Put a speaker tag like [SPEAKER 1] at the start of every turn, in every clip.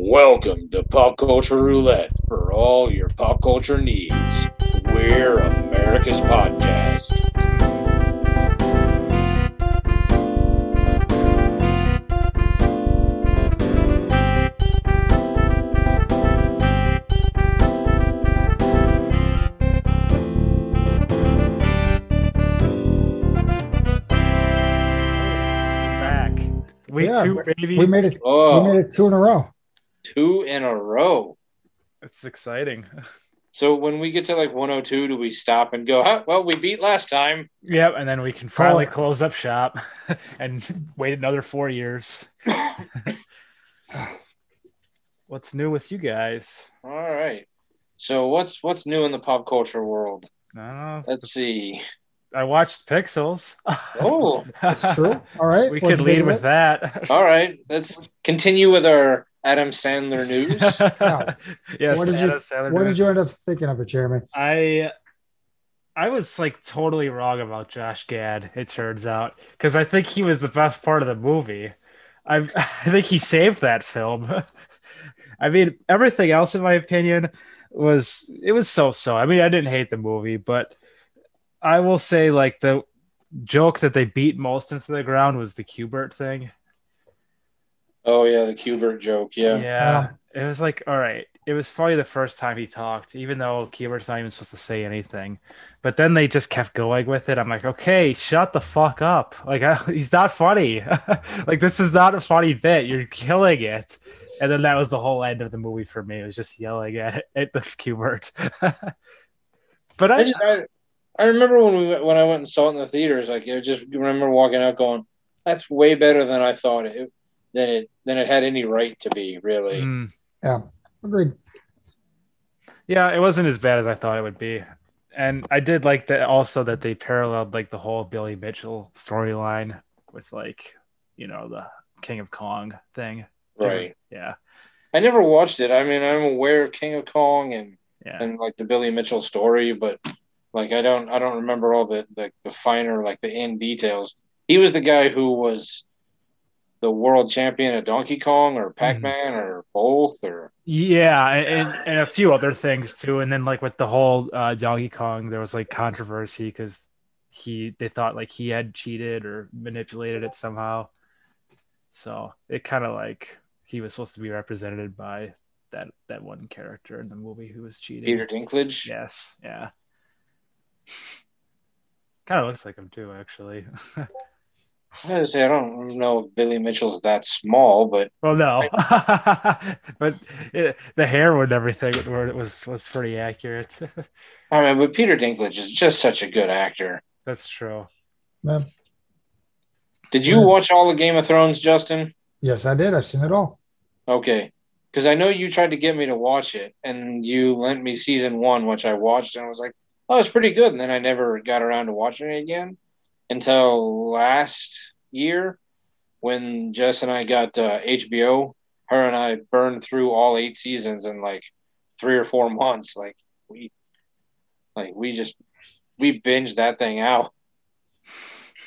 [SPEAKER 1] Welcome to Pop Culture Roulette for all your pop culture needs. We're America's podcast.
[SPEAKER 2] back. Week
[SPEAKER 3] Yeah,
[SPEAKER 2] two, baby.
[SPEAKER 3] We made it. We
[SPEAKER 1] Oh,
[SPEAKER 3] made it two in a row.
[SPEAKER 1] Two in a row.
[SPEAKER 2] it's exciting.
[SPEAKER 1] So when we get to like 102, do we stop and go, huh, well, we beat last time?
[SPEAKER 2] Yep, and then we can finally
[SPEAKER 3] Oh.
[SPEAKER 2] close up shop and wait another four years. What's new with you guys?
[SPEAKER 1] All right. So what's what's new in the pop culture world?
[SPEAKER 2] I.
[SPEAKER 1] Let's see.
[SPEAKER 2] I watched Pixels.
[SPEAKER 1] Oh,
[SPEAKER 3] That's true. All right.
[SPEAKER 2] we could lead with
[SPEAKER 3] it?
[SPEAKER 2] that.
[SPEAKER 1] all right. Let's continue with our Adam Sandler news.
[SPEAKER 2] yes,
[SPEAKER 3] What did you-
[SPEAKER 2] Sandler
[SPEAKER 3] What
[SPEAKER 2] did.
[SPEAKER 3] did you end up thinking of it, Jeremy?
[SPEAKER 2] I I was like totally wrong about Josh Gad, it turns out, because I think he was the best part of the movie. I I think he saved that film. I mean, everything else, in my opinion, was it was so so. I mean, I didn't hate the movie, but I will say like the joke that they beat most into the ground was the Q*bert thing.
[SPEAKER 1] Oh yeah, the Q*bert joke. Yeah.
[SPEAKER 2] Yeah. It was like, all right. It was funny the first time he talked, even though Q*bert's not even supposed to say anything. But then they just kept going with it. I'm like, okay, shut the fuck up. Like, I, he's not funny. like, this is not a funny bit. You're killing it. And then that was the whole end of the movie for me. It was just yelling at, at the Q*bert. but I,
[SPEAKER 1] I just I, I remember when we went, when I went and saw it in the theaters. Like I just remember walking out going, "That's way better than I thought it than it than it had any right to be." Really.
[SPEAKER 2] Mm,
[SPEAKER 3] Yeah. Agreed.
[SPEAKER 2] yeah, it wasn't as bad as I thought it would be. And I did like that also that they paralleled like the whole Billy Mitchell storyline with like, you know, the King of Kong thing.
[SPEAKER 1] Right.
[SPEAKER 2] Yeah.
[SPEAKER 1] I never watched it. I mean, I'm aware of King of Kong and
[SPEAKER 2] Yeah.
[SPEAKER 1] and like the Billy Mitchell story, but like I don't I don't remember all the the, the finer like the in details. He was the guy who was the world champion of Donkey Kong or Pac Man or both or
[SPEAKER 2] Yeah, and, and a few other things too. And then like with the whole uh, Donkey Kong, there was like controversy because he they thought like he had cheated or manipulated it somehow. So it kind of like he was supposed to be represented by that that one character in the movie who was cheating.
[SPEAKER 1] Peter Dinklage.
[SPEAKER 2] Yes, yeah. kind of looks like him too, actually.
[SPEAKER 1] I was say I don't know if Billy Mitchell's that small, but
[SPEAKER 2] well, no, but it, the hair and everything were- was was pretty accurate.
[SPEAKER 1] I mean, but Peter Dinklage is just such a good actor.
[SPEAKER 2] That's true.
[SPEAKER 3] Yeah.
[SPEAKER 1] Did you
[SPEAKER 3] Yeah.
[SPEAKER 1] watch all the Game of Thrones, Justin?
[SPEAKER 3] Yes, I did. I've seen it all.
[SPEAKER 1] Okay, because I know you tried to get me to watch it, and you lent me season one, which I watched, and I was like, "Oh, it's pretty good." And then I never got around to watching it again until last year when Jess and I got uh, HBO. Her and I burned through all eight seasons in like three or four months. Like we, like we just we binged that thing out.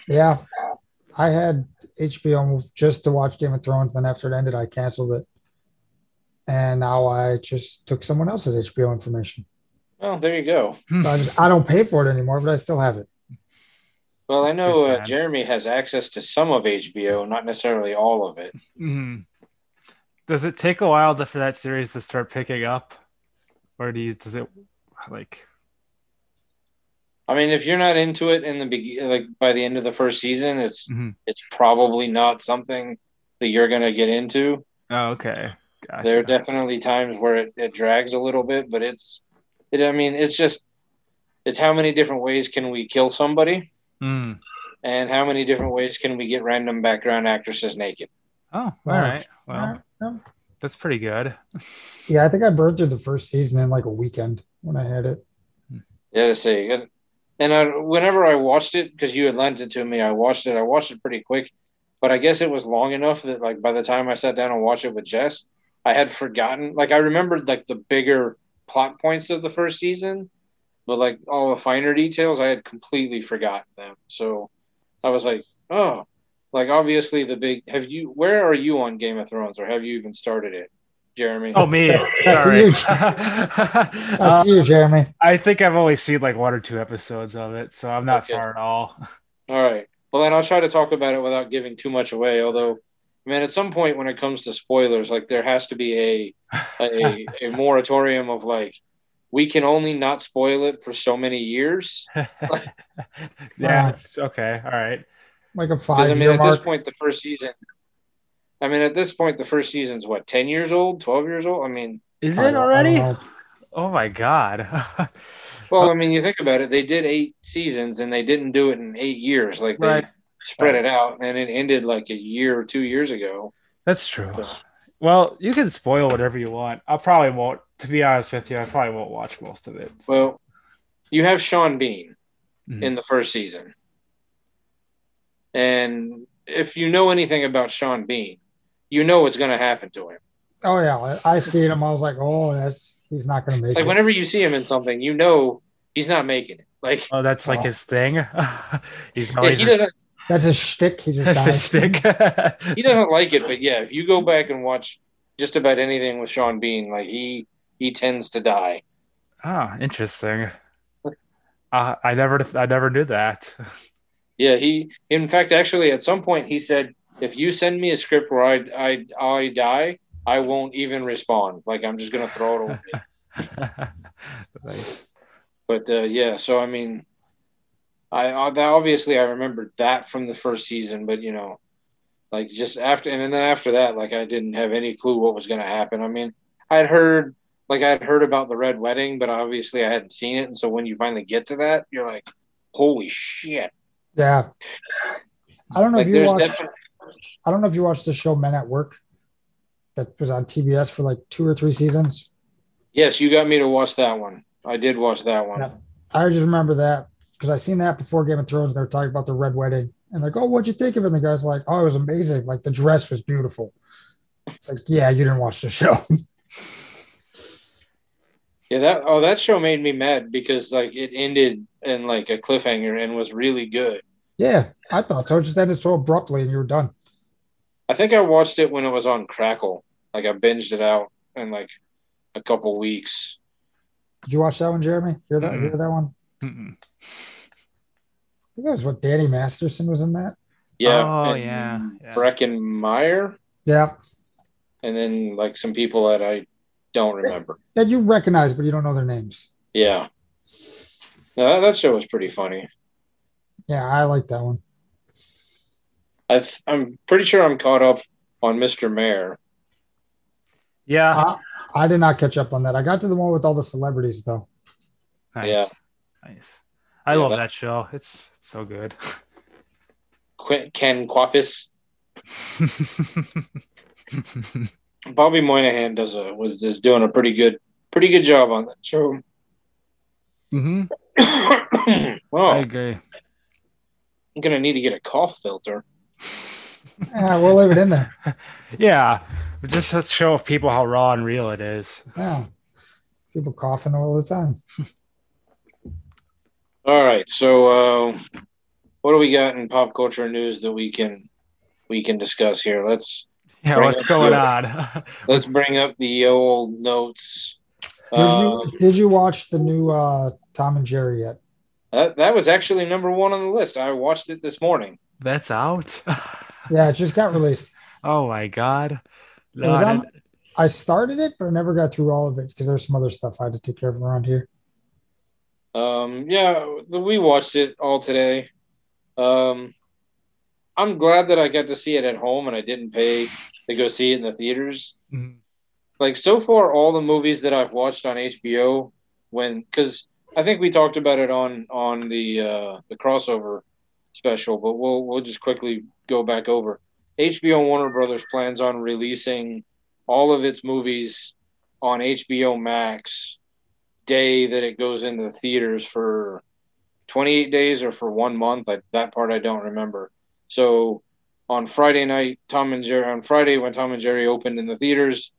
[SPEAKER 3] Yeah. I had HBO just to watch Game of Thrones. Then after it ended, I canceled it. And now I just took someone else's HBO information.
[SPEAKER 1] Well, there you go.
[SPEAKER 3] So I just I don't pay for it anymore, but I still have it.
[SPEAKER 1] Well, I know uh. Jeremy has access to some of HBO, not necessarily all of it.
[SPEAKER 2] Mhm. Does it take a while to, for that series to start picking up, or do you, does it like?
[SPEAKER 1] I mean, if you're not into it in the be- like by the end of the first season, it's
[SPEAKER 2] Mhm.
[SPEAKER 1] it's probably not something that you're gonna get into.
[SPEAKER 2] Oh, okay. Gotcha.
[SPEAKER 1] There are definitely times where it, it drags a little bit, but it's it. I mean, it's just it's how many different ways can we kill somebody,
[SPEAKER 2] Mm.
[SPEAKER 1] and how many different ways can we get random background actresses naked.
[SPEAKER 2] Oh, all right. Well,
[SPEAKER 3] Yeah.
[SPEAKER 2] that's pretty good.
[SPEAKER 3] Yeah, I think I burned through the first season in like a weekend when I had it.
[SPEAKER 1] Yeah, to say, and, and I, whenever I watched it, because you had lent it to me, I watched it. I watched it pretty quick, but I guess it was long enough that like by the time I sat down and watched it with Jess, I had forgotten. Like I remembered like the bigger plot points of the first season, but like all the finer details, I had completely forgotten them. So I was like, oh, like obviously the big. Have you? Where are you on Game of Thrones, or have you even started it? Jeremy.
[SPEAKER 2] Oh me,
[SPEAKER 3] That's
[SPEAKER 2] sorry.
[SPEAKER 3] you. That's
[SPEAKER 2] Um,
[SPEAKER 3] you, Jeremy.
[SPEAKER 2] I think I've only seen like one or two episodes of it, so I'm not
[SPEAKER 1] Okay.
[SPEAKER 2] far at all.
[SPEAKER 1] All right. Well, then I'll try to talk about it without giving too much away. Although, man, at some point when it comes to spoilers, like there has to be a a, a moratorium of like we can only not spoil it for so many years.
[SPEAKER 2] yeah, it's, okay, all right.
[SPEAKER 3] Like a
[SPEAKER 1] Because
[SPEAKER 3] five
[SPEAKER 1] I mean, at
[SPEAKER 3] mark.
[SPEAKER 1] this point, the first season. I mean, at this point, the first season's what ten years old, twelve years old. I mean,
[SPEAKER 2] Is it already? Oh my god.
[SPEAKER 1] well, I mean, you think about it. They did eight seasons, and they didn't do it in eight years. Like they
[SPEAKER 2] Right.
[SPEAKER 1] spread it out, and it ended like a year or two years ago.
[SPEAKER 2] That's true. Well, you can spoil whatever you want. I probably won't. To be honest with you, I probably won't watch most of it.
[SPEAKER 1] Well, you have Sean Bean
[SPEAKER 2] Mhm.
[SPEAKER 1] in the first season. And if you know anything about Sean Bean, you know what's going to happen to him.
[SPEAKER 3] Oh yeah, I I seen him. I was like, oh, that's he's not going to make
[SPEAKER 1] Like
[SPEAKER 3] it.
[SPEAKER 1] Like whenever you see him in something, you know he's not making it. Like
[SPEAKER 2] Oh, that's like
[SPEAKER 3] Oh.
[SPEAKER 2] his thing. He's
[SPEAKER 1] yeah,
[SPEAKER 2] always
[SPEAKER 1] he doesn't
[SPEAKER 3] That's his shtick. He just
[SPEAKER 2] that's his
[SPEAKER 3] dies.
[SPEAKER 2] stick.
[SPEAKER 1] he doesn't like it, but yeah, if you go back and watch just about anything with Sean Bean, like he he tends to die.
[SPEAKER 2] oh, interesting. Uh, I never, I never knew that.
[SPEAKER 1] Yeah, he in fact actually at some point he said, if you send me a script where I I I die, I won't even respond. Like I'm just gonna throw it away.
[SPEAKER 2] nice.
[SPEAKER 1] But uh, yeah, so I mean, I, obviously I remembered that from the first season, but you know, like just after and then after that, like I didn't have any clue what was going to happen. I mean, I had heard like I had heard about the red wedding, but obviously I hadn't seen it, and so when you finally get to that, you're like, holy shit!
[SPEAKER 3] Yeah. I don't know
[SPEAKER 1] Like
[SPEAKER 3] if you watched.
[SPEAKER 1] definitely
[SPEAKER 3] I don't know if you watched the show Men at Work. That was on TBS for like two or three seasons.
[SPEAKER 1] yes, you got me to watch that one. I did watch that one.
[SPEAKER 3] Yeah. I just remember that because I seen that before Game of Thrones. They were talking about the red wedding and like, oh, what'd you think of it? And the guy's like, oh, it was amazing. Like the dress was beautiful. It's like, yeah, you didn't watch the show.
[SPEAKER 1] Yeah, that oh that show made me mad because like it ended in like a cliffhanger and was really good.
[SPEAKER 3] yeah, I thought so. It just ended so abruptly and you were done.
[SPEAKER 1] I think I watched it when it was on Crackle. Like I binged it out in like a couple weeks.
[SPEAKER 3] Did you watch that one, Jeremy? Hear that?
[SPEAKER 2] Mm-mm.
[SPEAKER 3] Hear that one?
[SPEAKER 2] Mm-mm.
[SPEAKER 3] I think that was what Danny Masterson was in that.
[SPEAKER 1] Yeah.
[SPEAKER 2] Oh,
[SPEAKER 1] and
[SPEAKER 2] yeah, yeah.
[SPEAKER 1] Breckin Meyer,
[SPEAKER 3] Yeah,
[SPEAKER 1] and then like some people that I don't remember.
[SPEAKER 3] that you recognize, but you don't know their names.
[SPEAKER 1] Yeah. No, that, that show was pretty funny.
[SPEAKER 3] Yeah, I like that one.
[SPEAKER 1] I th- I'm pretty sure I'm caught up on Mr. Mayor.
[SPEAKER 2] Yeah.
[SPEAKER 3] I, I did not catch up on that. I got to the one with all the celebrities though.
[SPEAKER 2] Nice.
[SPEAKER 1] Yeah.
[SPEAKER 2] Nice. I
[SPEAKER 1] Yeah,
[SPEAKER 2] love
[SPEAKER 1] that-
[SPEAKER 2] that show. It's, it's so good.
[SPEAKER 1] Qu- Ken Quapis. Bobby Moynihan does a was is doing a pretty good pretty good job on that show.
[SPEAKER 2] Mm-hmm.
[SPEAKER 1] well,
[SPEAKER 2] I agree.
[SPEAKER 1] I'm gonna need to get a cough filter.
[SPEAKER 3] Yeah, we'll leave it in there.
[SPEAKER 2] Yeah. Just to show people how raw and real it is.
[SPEAKER 3] Yeah. People coughing all the time.
[SPEAKER 1] All right, so uh, what do we got in pop culture news that we can we can discuss here? Let's
[SPEAKER 2] Yeah, what's going
[SPEAKER 1] to-
[SPEAKER 2] on?
[SPEAKER 1] let's bring up the old notes.
[SPEAKER 3] Did
[SPEAKER 1] Um,
[SPEAKER 3] you did you watch the new uh, Tom and Jerry yet?
[SPEAKER 1] that, that was actually number one on the list. I watched it this morning.
[SPEAKER 2] That's out.
[SPEAKER 3] Yeah, it just got released.
[SPEAKER 2] oh my god.
[SPEAKER 3] Was
[SPEAKER 2] No,
[SPEAKER 3] on- I started it, but I never got through all of it because there's some other stuff I had to take care of around here.
[SPEAKER 1] Um, yeah, the, we watched it all today. Um, I'm glad that I got to see it at home and I didn't pay to go see it in the theaters.
[SPEAKER 2] Mhm.
[SPEAKER 1] Like so far, all the movies that I've watched on HBO, when because I think we talked about it on on the uh, the crossover special, but we'll we'll just quickly go back over. HBO Warner Brothers plans on releasing all of its movies on HBO Max day that it goes into the theaters for 28 days or for one month. I, that part I don't remember. So on Friday night, Tom and Jerry, on Friday when Tom and Jerry opened in the theaters,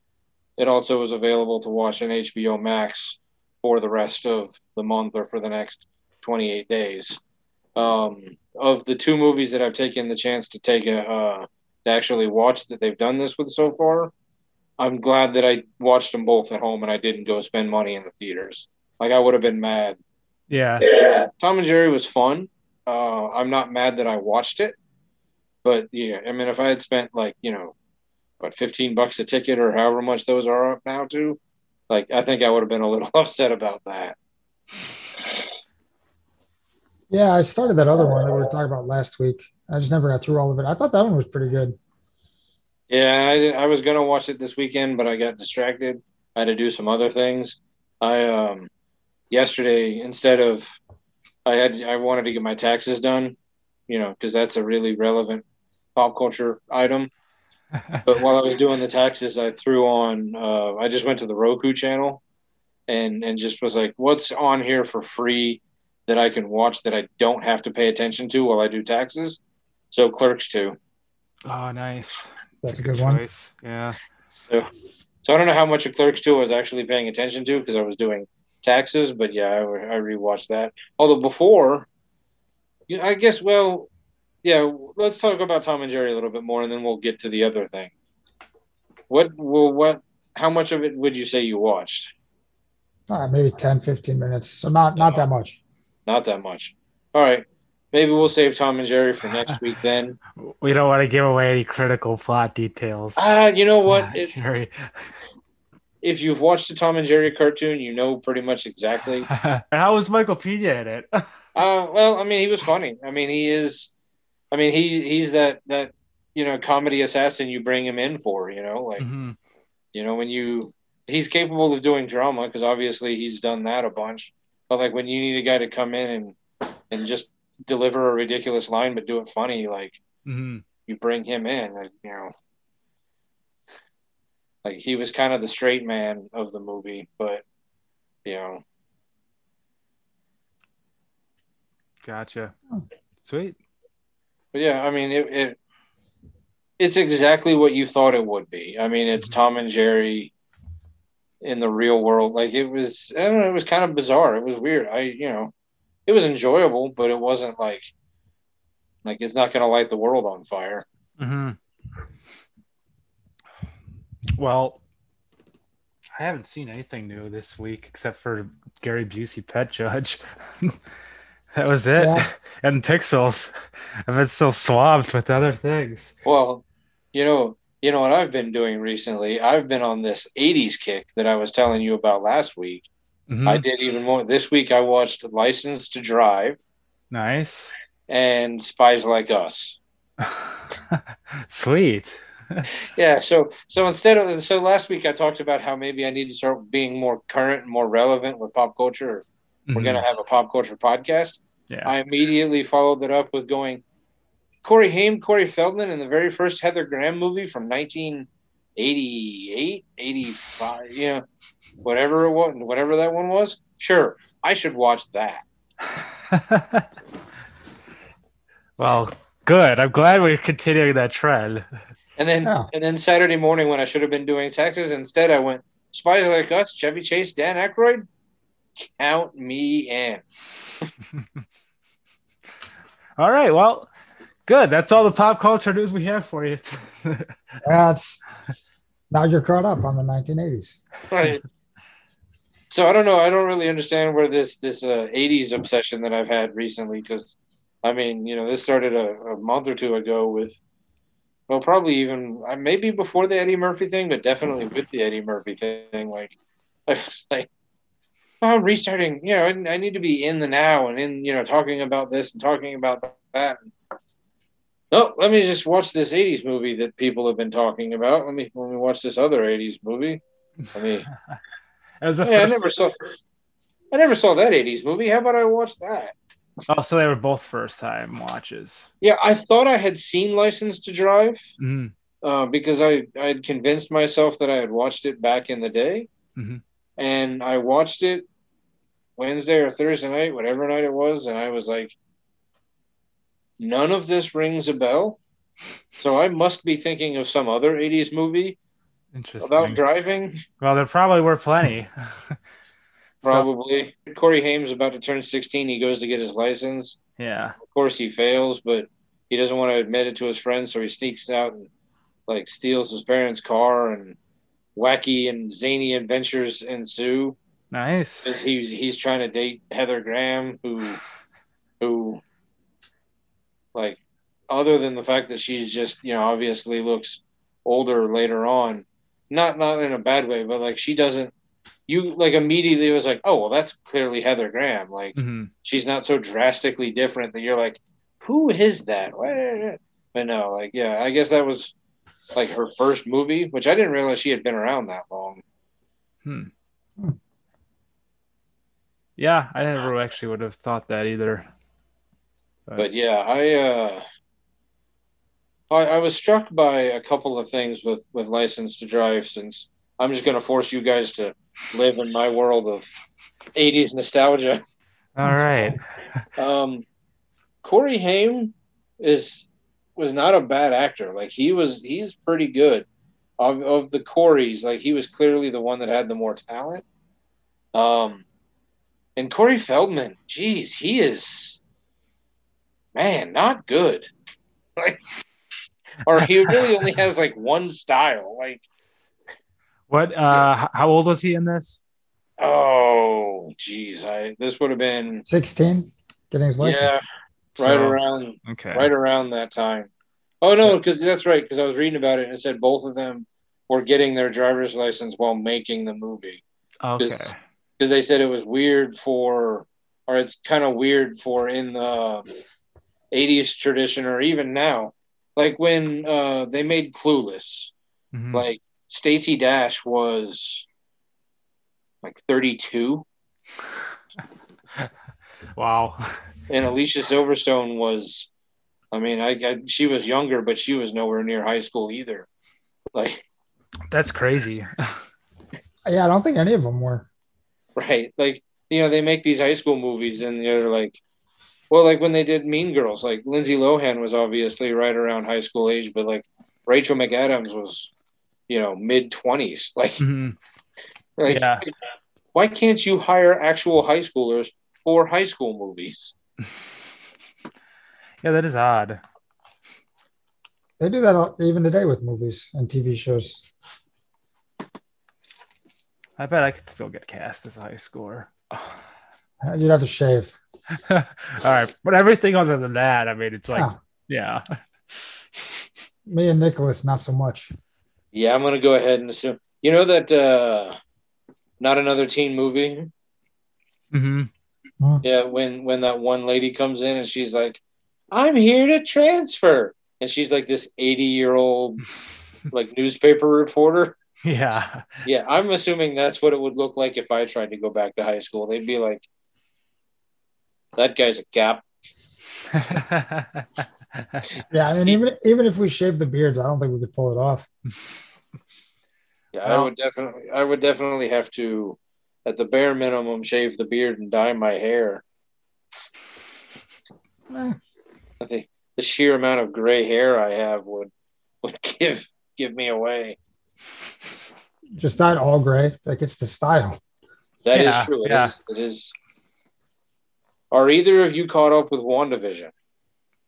[SPEAKER 1] it also was available to watch on HBO Max for the rest of the month or for the next 28 days. Um, of the two movies that I've taken the chance to take a, uh, to actually watch that they've done this with so far, I'm glad that I watched them both at home and I didn't go spend money in the theaters. Like I would have been mad.
[SPEAKER 2] Yeah.
[SPEAKER 1] Yeah. Tom and Jerry was fun. Uh, I'm not mad that I watched it, but yeah, I mean, if I had spent like you know, what 15 bucks a ticket or however much those are up now to, like I think I would have been a little upset about that.
[SPEAKER 3] Yeah, I started that other one that we were talking about last week. I just never got through all of it. I thought that one was pretty good.
[SPEAKER 1] Yeah, I, I was gonna watch it this weekend, but I got distracted. I had to do some other things. I um yesterday instead of I had I wanted to get my taxes done, you know, because that's a really relevant pop culture item. But while I was doing the taxes, I threw on. Uh, I just went to the Roku channel, and and just was like, what's on here for free that I can watch that I don't have to pay attention to while I do taxes. So Clerks two.
[SPEAKER 2] oh, nice.
[SPEAKER 3] That's a good one.
[SPEAKER 2] Yeah.
[SPEAKER 1] So, so I don't know how much of Clerks 2 I was actually paying attention to because I was doing taxes, but yeah, I, I rewatched that. Although before, you know, I guess, well, yeah, let's talk about Tom and Jerry a little bit more, and then we'll get to the other thing. What, well, what, how much of it would you say you watched?
[SPEAKER 3] Uh, maybe 10, 15 minutes. So not not that much.
[SPEAKER 1] Not that much. All right, maybe we'll save Tom and Jerry for next week then.
[SPEAKER 2] We don't want to give away any critical plot details.
[SPEAKER 1] Ah, you know what? It,
[SPEAKER 2] Jerry.
[SPEAKER 1] if you've watched the Tom and Jerry cartoon, you know pretty much exactly.
[SPEAKER 2] How was Michael Pena in it?
[SPEAKER 1] Uh, well, I mean, he was funny. I mean, he is. I mean, he he's that that you know comedy assassin you bring him in for. You know, like
[SPEAKER 2] Mhm.
[SPEAKER 1] you know when you he's capable of doing drama because obviously he's done that a bunch. But like when you need a guy to come in and and just deliver a ridiculous line but do it funny, like
[SPEAKER 2] Mhm.
[SPEAKER 1] you bring him in. Like, you know, like he was kind of the straight man of the movie, but you know,
[SPEAKER 2] Gotcha. Sweet.
[SPEAKER 1] But yeah, I mean it, it it's exactly what you thought it would be. I mean, it's Tom and Jerry in the real world. Like it was I don't know, it was kind of bizarre. It was weird. I you know, it was enjoyable, but it wasn't like like it's not gonna light the world on fire.
[SPEAKER 2] hmm Well, I haven't seen anything new this week except for Gary Busey Pet Judge. that was it.
[SPEAKER 3] Yeah.
[SPEAKER 2] And Pixels. I've been so swamped with other things.
[SPEAKER 1] Well, you know, you know what I've been doing recently? I've been on this 80s kick that I was telling you about last week.
[SPEAKER 2] Mhm.
[SPEAKER 1] I did even more this week I watched License to Drive
[SPEAKER 2] Nice.
[SPEAKER 1] and Spies Like Us.
[SPEAKER 2] Sweet.
[SPEAKER 1] Yeah, so so instead of so last week I talked about how maybe I need to start being more current and more relevant with pop culture. We're
[SPEAKER 2] Mhm.
[SPEAKER 1] gonna have a pop culture podcast.
[SPEAKER 2] Yeah.
[SPEAKER 1] I immediately followed it up with going Corey Haim, Corey Feldman in the very first Heather Graham movie from 1988, 85, you know, whatever it was, whatever that one was. Sure, I should watch that.
[SPEAKER 2] well, good. I'm glad we're continuing that trend.
[SPEAKER 1] And then
[SPEAKER 3] Yeah.
[SPEAKER 1] and then Saturday morning when I should have been doing taxes, instead I went Spies Like Us, Chevy Chase, Dan Aykroyd. Count me in.
[SPEAKER 2] All right. Well, good. That's all the pop culture news we have for you.
[SPEAKER 3] That's now you're caught up on the 1980s.
[SPEAKER 1] Right. So I don't know. I don't really understand where this this uh, '80s obsession that I've had recently, because I mean, you know, this started a, a month or two ago with, well, probably even uh, maybe before the Eddie Murphy thing, but definitely with the Eddie Murphy thing. Like, I was like, oh, I'm restarting. You know, I, I need to be in the now and in, you know, talking about this and talking about that. Oh, let me just watch this '80s movie that people have been talking about. Let me let me watch this other '80s movie. Let me.
[SPEAKER 2] Was the
[SPEAKER 1] Yeah, I never saw. I never saw that '80s movie. How about I watch that?
[SPEAKER 2] Oh, so they were both first time watches.
[SPEAKER 1] Yeah, I thought I had seen License to Drive
[SPEAKER 2] Mhm.
[SPEAKER 1] uh, because I I had convinced myself that I had watched it back in the day,
[SPEAKER 2] Mhm.
[SPEAKER 1] and I watched it Wednesday or Thursday night, whatever night it was, and I was like, none of this rings a bell. So I must be thinking of some other '80s movie
[SPEAKER 2] Interesting.
[SPEAKER 1] about driving.
[SPEAKER 2] well, there probably were plenty. So-
[SPEAKER 1] Probably. Corey Haim's about to turn 16. He goes to get his license.
[SPEAKER 2] yeah.
[SPEAKER 1] Of course, he fails, but he doesn't want to admit it to his friends, so he sneaks out and like steals his parents' car and wacky and zany adventures ensue.
[SPEAKER 2] Nice.
[SPEAKER 1] He's he's trying to date Heather Graham, who who like other than the fact that she's just you know obviously looks older later on, not not in a bad way, but like she doesn't. You like immediately was like, oh well, that's clearly Heather Graham. Like
[SPEAKER 2] Mhm.
[SPEAKER 1] she's not so drastically different that you're like, who is that? But no, like yeah, I guess that was like her first movie, which I didn't realize she had been around that long.
[SPEAKER 2] Hmm. Yeah, I never actually would have thought that either.
[SPEAKER 1] But yeah, I uh I, I was struck by a couple of things with with License to Drive since I'm just gonna force you guys to live in my world of 80s nostalgia.
[SPEAKER 2] All right.
[SPEAKER 1] Um Corey Haim is was not a bad actor. Like he was he's pretty good. Of of the Coreys, like he was clearly the one that had the more talent. Um and Corey Feldman, geez, he is man, not good. Like or he really only has like one style. Like,
[SPEAKER 2] What? Uh, how old was he in this?
[SPEAKER 1] oh geez, I this would have been
[SPEAKER 3] 16, getting his license.
[SPEAKER 1] yeah, right
[SPEAKER 2] So-
[SPEAKER 1] around
[SPEAKER 2] Okay.
[SPEAKER 1] right around that time. Oh no, because that's right. Because I was reading about it and it said both of them were getting their driver's license while making the movie.
[SPEAKER 2] Okay.
[SPEAKER 1] Because they said it was weird for, or it's kind of weird for in the '80s tradition, or even now, like when uh, they made Clueless.
[SPEAKER 2] Mhm.
[SPEAKER 1] Like Stacey Dash was like 32,
[SPEAKER 2] Wow.
[SPEAKER 1] and Alicia Silverstone was. I mean, I, I she was younger, but she was nowhere near high school either. Like,
[SPEAKER 2] That's crazy.
[SPEAKER 3] Yeah, I don't think any of them were.
[SPEAKER 1] right? Like, you know, they make these high school movies, and they're like, well, like when they did Mean Girls, like Lindsay Lohan was obviously right around high school age, but like Rachel McAdams was, you know, mid twenties. Like,
[SPEAKER 2] Mhm.
[SPEAKER 1] like
[SPEAKER 2] Yeah.
[SPEAKER 1] why can't you hire actual high schoolers for high school movies?
[SPEAKER 2] Yeah, that is odd.
[SPEAKER 3] They do that even today with movies and TV shows.
[SPEAKER 2] I bet I could still get cast as a high schooler.
[SPEAKER 3] You'd have to shave.
[SPEAKER 2] All right, but everything other than that, I mean, it's like,
[SPEAKER 3] Ah.
[SPEAKER 2] yeah.
[SPEAKER 3] Me and Nicholas, not so much.
[SPEAKER 1] Yeah, I'm gonna go ahead and assume. You know that uh not another teen movie.
[SPEAKER 2] hmm
[SPEAKER 1] Yeah, when when that one lady comes in and she's like, "I'm here to transfer," and she's like this 80 year old like newspaper reporter.
[SPEAKER 2] Yeah.
[SPEAKER 1] Yeah, I'm assuming that's what it would look like if I tried to go back to high school. They'd be like, "That guy's a gap."
[SPEAKER 3] Yeah, I mean, even even if we shaved the beards, I don't think we could pull it off.
[SPEAKER 1] Yeah, I would definitely, I would definitely have to, at the bare minimum, shave the beard and dye my hair.
[SPEAKER 3] Eh,
[SPEAKER 1] I think the sheer amount of gray hair I have would would give give me away.
[SPEAKER 3] just not all gray. Like it's the style.
[SPEAKER 1] That is
[SPEAKER 2] Yeah,
[SPEAKER 1] true. It
[SPEAKER 2] yeah.
[SPEAKER 1] is. It is. Are either of you caught up with WandaVision?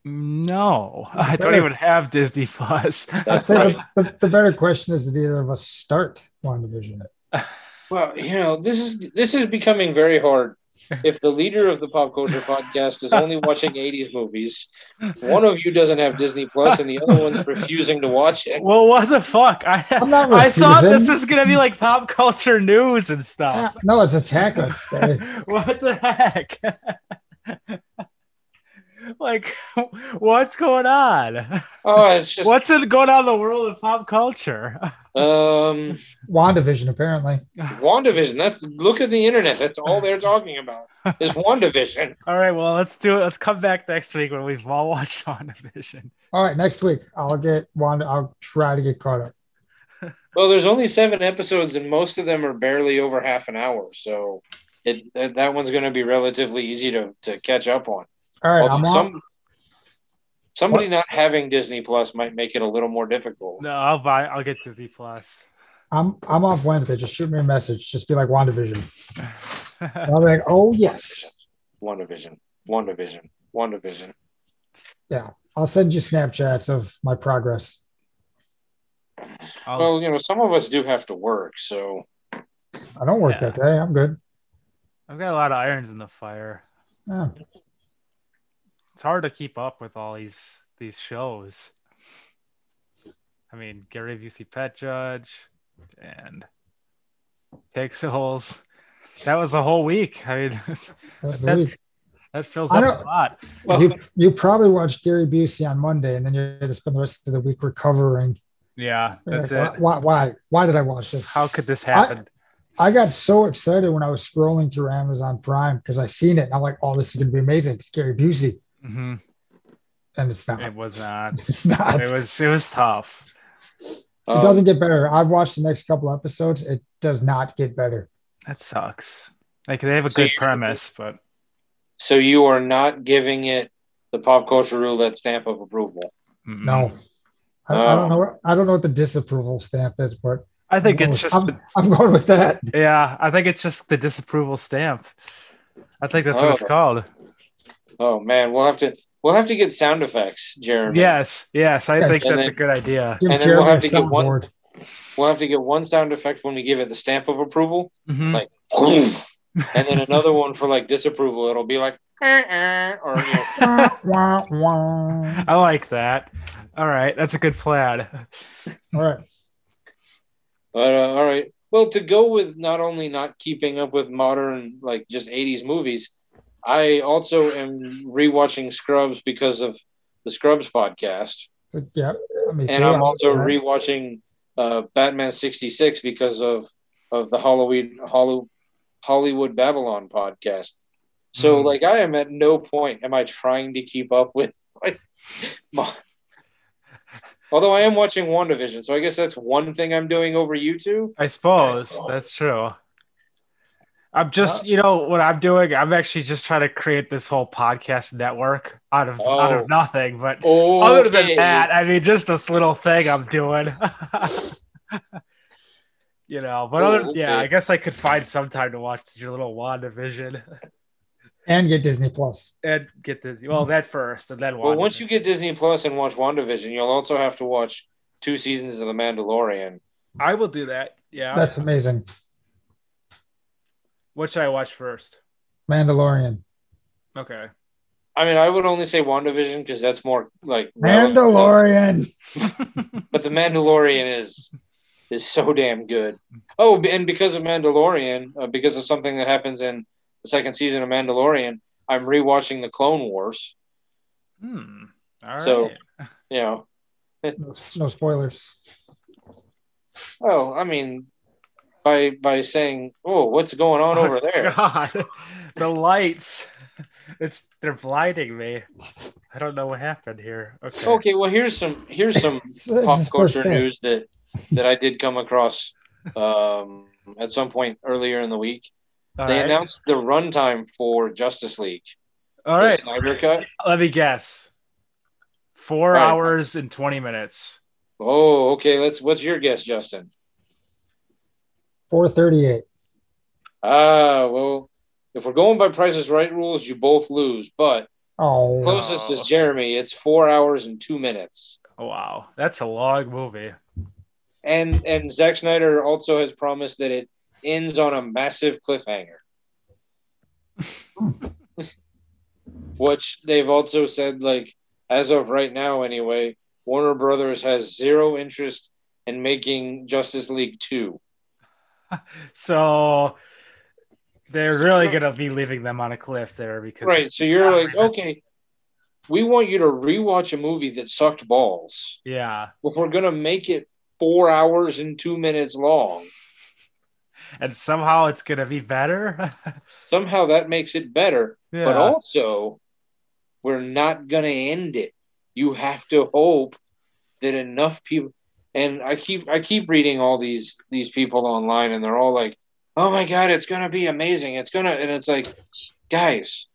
[SPEAKER 2] no, I don't even have Disney Plus.
[SPEAKER 3] I'd
[SPEAKER 1] That's
[SPEAKER 3] say
[SPEAKER 1] right.
[SPEAKER 3] the, the, the better question is did either of us start WandaVision?
[SPEAKER 1] Well, you know, this is this is becoming very hard. If the leader of the pop culture podcast is only watching '80s movies, one of you doesn't have Disney Plus, and the other one's refusing to watch it.
[SPEAKER 2] Well, what the fuck? I,
[SPEAKER 3] I'm not
[SPEAKER 2] I thought this was gonna be like pop culture news and stuff.
[SPEAKER 3] no, it's attack us.
[SPEAKER 2] What the heck? like, what's going on?
[SPEAKER 1] Oh, it's just
[SPEAKER 2] What's in, going on in the world of pop culture?
[SPEAKER 1] um,
[SPEAKER 3] WandaVision, apparently.
[SPEAKER 1] WandaVision. That's look at the internet. That's all they're talking about is WandaVision.
[SPEAKER 2] All right, well, let's do it. Let's come back next week when we've all watched WandaVision.
[SPEAKER 3] All right, next week I'll get Wanda. I'll try to get caught up.
[SPEAKER 1] Well, there's only seven episodes, and most of them are barely over half an hour. So it that, that one's going to be relatively easy to, to catch up on.
[SPEAKER 3] All right, I'm on.
[SPEAKER 1] some, somebody not having Disney Plus might make it a little more difficult.
[SPEAKER 2] No, I'll buy. I'll get Disney Plus.
[SPEAKER 3] I'm I'm off Wednesday. Just shoot me a message. Just be like WandaVision. And I'll be like, oh yes.
[SPEAKER 1] WandaVision, WandaVision, WandaVision.
[SPEAKER 3] Yeah, I'll send you Snapchats of my progress.
[SPEAKER 2] I'll-
[SPEAKER 1] Well, you know, some of us do have to work, so
[SPEAKER 3] I don't work
[SPEAKER 2] Yeah.
[SPEAKER 3] that day. I'm good.
[SPEAKER 2] I've got a lot of irons in the fire.
[SPEAKER 3] Yeah.
[SPEAKER 2] It's hard to keep up with all these these shows. I mean, Gary Busey Pet Judge and Pixels. That was a whole week. I mean, That-
[SPEAKER 3] week.
[SPEAKER 2] that fills up a lot.
[SPEAKER 1] well,
[SPEAKER 3] you you probably watched Gary Busey on Monday, and then you're going to spend the rest of the week recovering.
[SPEAKER 2] Yeah, that's
[SPEAKER 3] like,
[SPEAKER 2] it.
[SPEAKER 3] Why, why? Why did I watch this?
[SPEAKER 2] How could this happen?
[SPEAKER 3] I got so excited when I was scrolling through Amazon Prime because I seen it and I'm like, oh, this is going to be amazing. It's Gary Busey,
[SPEAKER 2] hmm
[SPEAKER 3] and it's not.
[SPEAKER 2] It was not.
[SPEAKER 3] It's not.
[SPEAKER 2] It was. It was tough.
[SPEAKER 3] It
[SPEAKER 1] um,
[SPEAKER 3] doesn't get better. I've watched the next couple episodes. It does not get better.
[SPEAKER 2] That sucks. Like they have a
[SPEAKER 1] So
[SPEAKER 2] good premise, but
[SPEAKER 1] so you are not giving it the pop culture rule that stamp of approval.
[SPEAKER 2] mm-mm.
[SPEAKER 3] No, I, I
[SPEAKER 1] Oh.
[SPEAKER 3] don't know. I don't know what the disapproval stamp is, but
[SPEAKER 2] I think it's
[SPEAKER 3] going
[SPEAKER 2] just.
[SPEAKER 3] I'm, I'm going with that.
[SPEAKER 2] yeah, I think it's just the disapproval stamp. I think that's what it's
[SPEAKER 1] Oh.
[SPEAKER 2] called.
[SPEAKER 1] Oh man, we'll have to we'll have to get sound effects, Jeremy.
[SPEAKER 2] Yes, yes, I think
[SPEAKER 1] and
[SPEAKER 2] that's a good idea.
[SPEAKER 1] And then
[SPEAKER 3] Jeremy
[SPEAKER 1] we'll have to get one-
[SPEAKER 3] soundboard.
[SPEAKER 1] We'll have to get one sound effect when we give it the stamp of approval,
[SPEAKER 2] Mhm.
[SPEAKER 1] like and then another one for like disapproval. It'll be like "Uh-uh," or you know.
[SPEAKER 2] I like that. All right, that's a good plan.
[SPEAKER 3] All right.
[SPEAKER 1] But uh, all right. Well, to go with not only not keeping up with modern like just 80s movies, I also am rewatching Scrubs because of the Scrubs podcast,
[SPEAKER 3] So, yeah,
[SPEAKER 1] and
[SPEAKER 3] too.
[SPEAKER 1] I'm
[SPEAKER 3] I'm
[SPEAKER 1] also
[SPEAKER 3] with that.
[SPEAKER 1] rewatching uh, Batman 66 because of of the Halloween Hollywood Hollywood Babylon podcast. So
[SPEAKER 2] Mhm.
[SPEAKER 1] like I am at no point am I trying to keep up with like my, Although I am watching WandaVision, so I guess that's one thing I'm doing over YouTube.
[SPEAKER 2] I suppose that's true. I'm just, you know, what I'm doing. I'm actually just trying to create this whole podcast network out of out
[SPEAKER 1] Oh.
[SPEAKER 2] of nothing. But
[SPEAKER 1] Oh,
[SPEAKER 2] other than that, I mean, just this little thing I'm doing. you know, but
[SPEAKER 1] Oh,
[SPEAKER 2] other, yeah. I guess I could find some time to watch your little WandaVision
[SPEAKER 3] and get Disney Plus.
[SPEAKER 2] and get this. Well, that first, and then
[SPEAKER 1] well, once you get Disney Plus and watch WandaVision, you'll also have to watch two seasons of The Mandalorian.
[SPEAKER 2] I will do that. Yeah,
[SPEAKER 3] That's amazing.
[SPEAKER 2] What should I watch first?
[SPEAKER 3] Mandalorian.
[SPEAKER 2] Okay.
[SPEAKER 1] I mean, I would only say WandaVision because that's more like.
[SPEAKER 3] Mandalorian.
[SPEAKER 1] but the Mandalorian is is so damn good. Oh, and because of Mandalorian, uh, because of something that happens in the second season of Mandalorian, I'm rewatching the Clone Wars.
[SPEAKER 2] Hmm. All right.
[SPEAKER 1] So- You know,
[SPEAKER 3] No, no spoilers.
[SPEAKER 1] oh, I mean, by by saying, oh, what's going on over there?
[SPEAKER 2] God, the lights. It's they're blinding me. I don't know what happened here. Okay.
[SPEAKER 1] Okay, well, here's some here's some pop culture news that that I did come across um, at some point earlier in the week.
[SPEAKER 2] All
[SPEAKER 1] they
[SPEAKER 2] right.
[SPEAKER 1] announced the runtime for Justice League,
[SPEAKER 2] All right.
[SPEAKER 1] Snyder Cut.
[SPEAKER 2] Let me guess. Four
[SPEAKER 1] Right.
[SPEAKER 2] hours and twenty minutes.
[SPEAKER 1] Oh, okay. Let's. What's your guess, Justin?
[SPEAKER 3] 438.
[SPEAKER 1] Ah, well, if we're going by Prices Right rules, you both lose. But
[SPEAKER 3] Oh,
[SPEAKER 1] closest is Jeremy. It's four hours and two minutes.
[SPEAKER 2] Oh, wow, that's a long movie.
[SPEAKER 1] And and Zack Snyder also has promised that it ends on a massive cliffhanger. Which they've also said, like, as of right now, anyway, Warner Brothers has zero interest in making Justice League 2.
[SPEAKER 2] So they're really gonna be leaving them on a cliff there because
[SPEAKER 1] Right. So you're like, okay, we want you to rewatch a movie that sucked balls.
[SPEAKER 2] Yeah,
[SPEAKER 1] If we're going to make it four hours and two minutes long,
[SPEAKER 2] and somehow it's gonna be better.
[SPEAKER 1] somehow that makes it better.
[SPEAKER 2] yeah.
[SPEAKER 1] But also, we're not going to end it. You have to hope that enough people. And I keep I keep reading all these these people online, and they're all like, "Oh my god, it's to be amazing! It's gonna," and it's like, guys,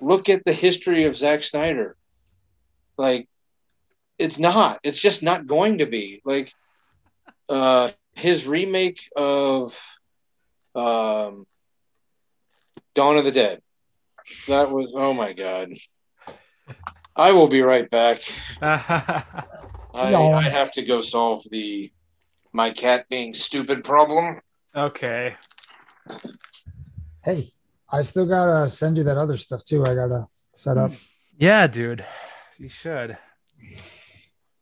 [SPEAKER 1] look at the history of Zack Snyder. Like, it's not. It's just not going to be like uh, his remake of um, Dawn of the Dead. That was oh my god. I will be right back. I,
[SPEAKER 3] Yawn.
[SPEAKER 1] I have to go solve the my cat being stupid problem.
[SPEAKER 2] Okay.
[SPEAKER 3] Hey, I still gotta send you that other stuff too. I gotta set up.
[SPEAKER 2] Yeah, dude. You should.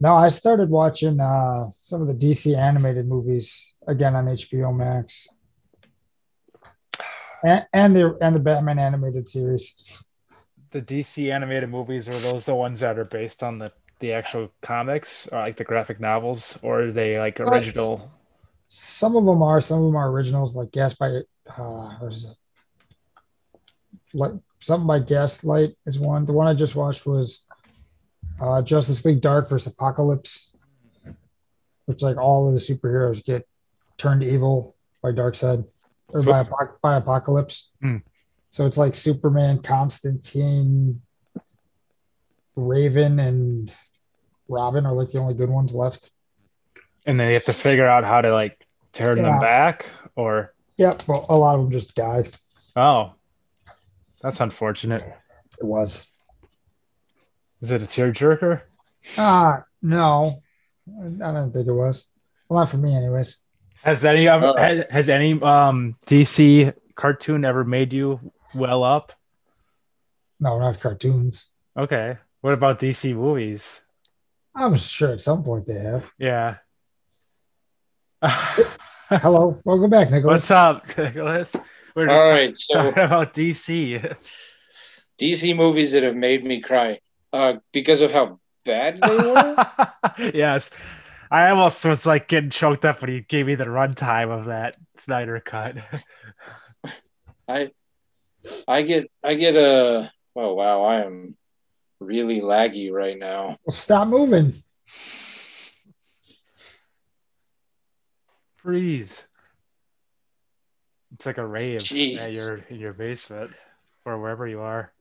[SPEAKER 3] No, I started watching uh, some of the DC animated movies again on HBO Max, and, and the and the Batman animated series.
[SPEAKER 2] The DC animated movies are those the ones that are based on the the actual comics, or like the graphic novels, or are they like
[SPEAKER 3] Well,
[SPEAKER 2] original?
[SPEAKER 3] Some of them are, some of them are originals, like Gas by, uh, what is it? Like something by Gaslight is one. The one I just watched was uh, Justice League Dark versus Apokolips, which like all of the superheroes get turned evil by Darkseid or by, by Apokolips.
[SPEAKER 2] Hmm.
[SPEAKER 3] So it's like Superman, Constantine, Raven, and Robin are like the only good ones left.
[SPEAKER 2] And then you have to figure out how to like turn them back, or
[SPEAKER 3] Yep, well, a lot of them just die.
[SPEAKER 2] oh, that's unfortunate.
[SPEAKER 3] It was.
[SPEAKER 2] Is it a tearjerker?
[SPEAKER 3] Ah, no, I don't think it was. Well, not for me, anyways.
[SPEAKER 2] Has any of
[SPEAKER 1] Oh.
[SPEAKER 2] has, has any um DC cartoon ever made you well up?
[SPEAKER 3] No, not cartoons.
[SPEAKER 2] Okay. What about DC movies?
[SPEAKER 3] I'm sure at some point they have.
[SPEAKER 2] Yeah.
[SPEAKER 3] Hello, welcome back, Nicholas.
[SPEAKER 2] What's up, Nicholas? We're just
[SPEAKER 1] All right, so
[SPEAKER 2] talking about DC.
[SPEAKER 1] DC movies that have made me cry uh, because of how bad they were.
[SPEAKER 2] yes. I almost was like getting choked up when he gave me the runtime of that Snyder cut.
[SPEAKER 1] I I get I get a oh wow I am really laggy right now.
[SPEAKER 3] Well, stop moving.
[SPEAKER 2] Freeze. It's like a rave
[SPEAKER 1] Jeez.
[SPEAKER 2] at your in your basement or wherever you are.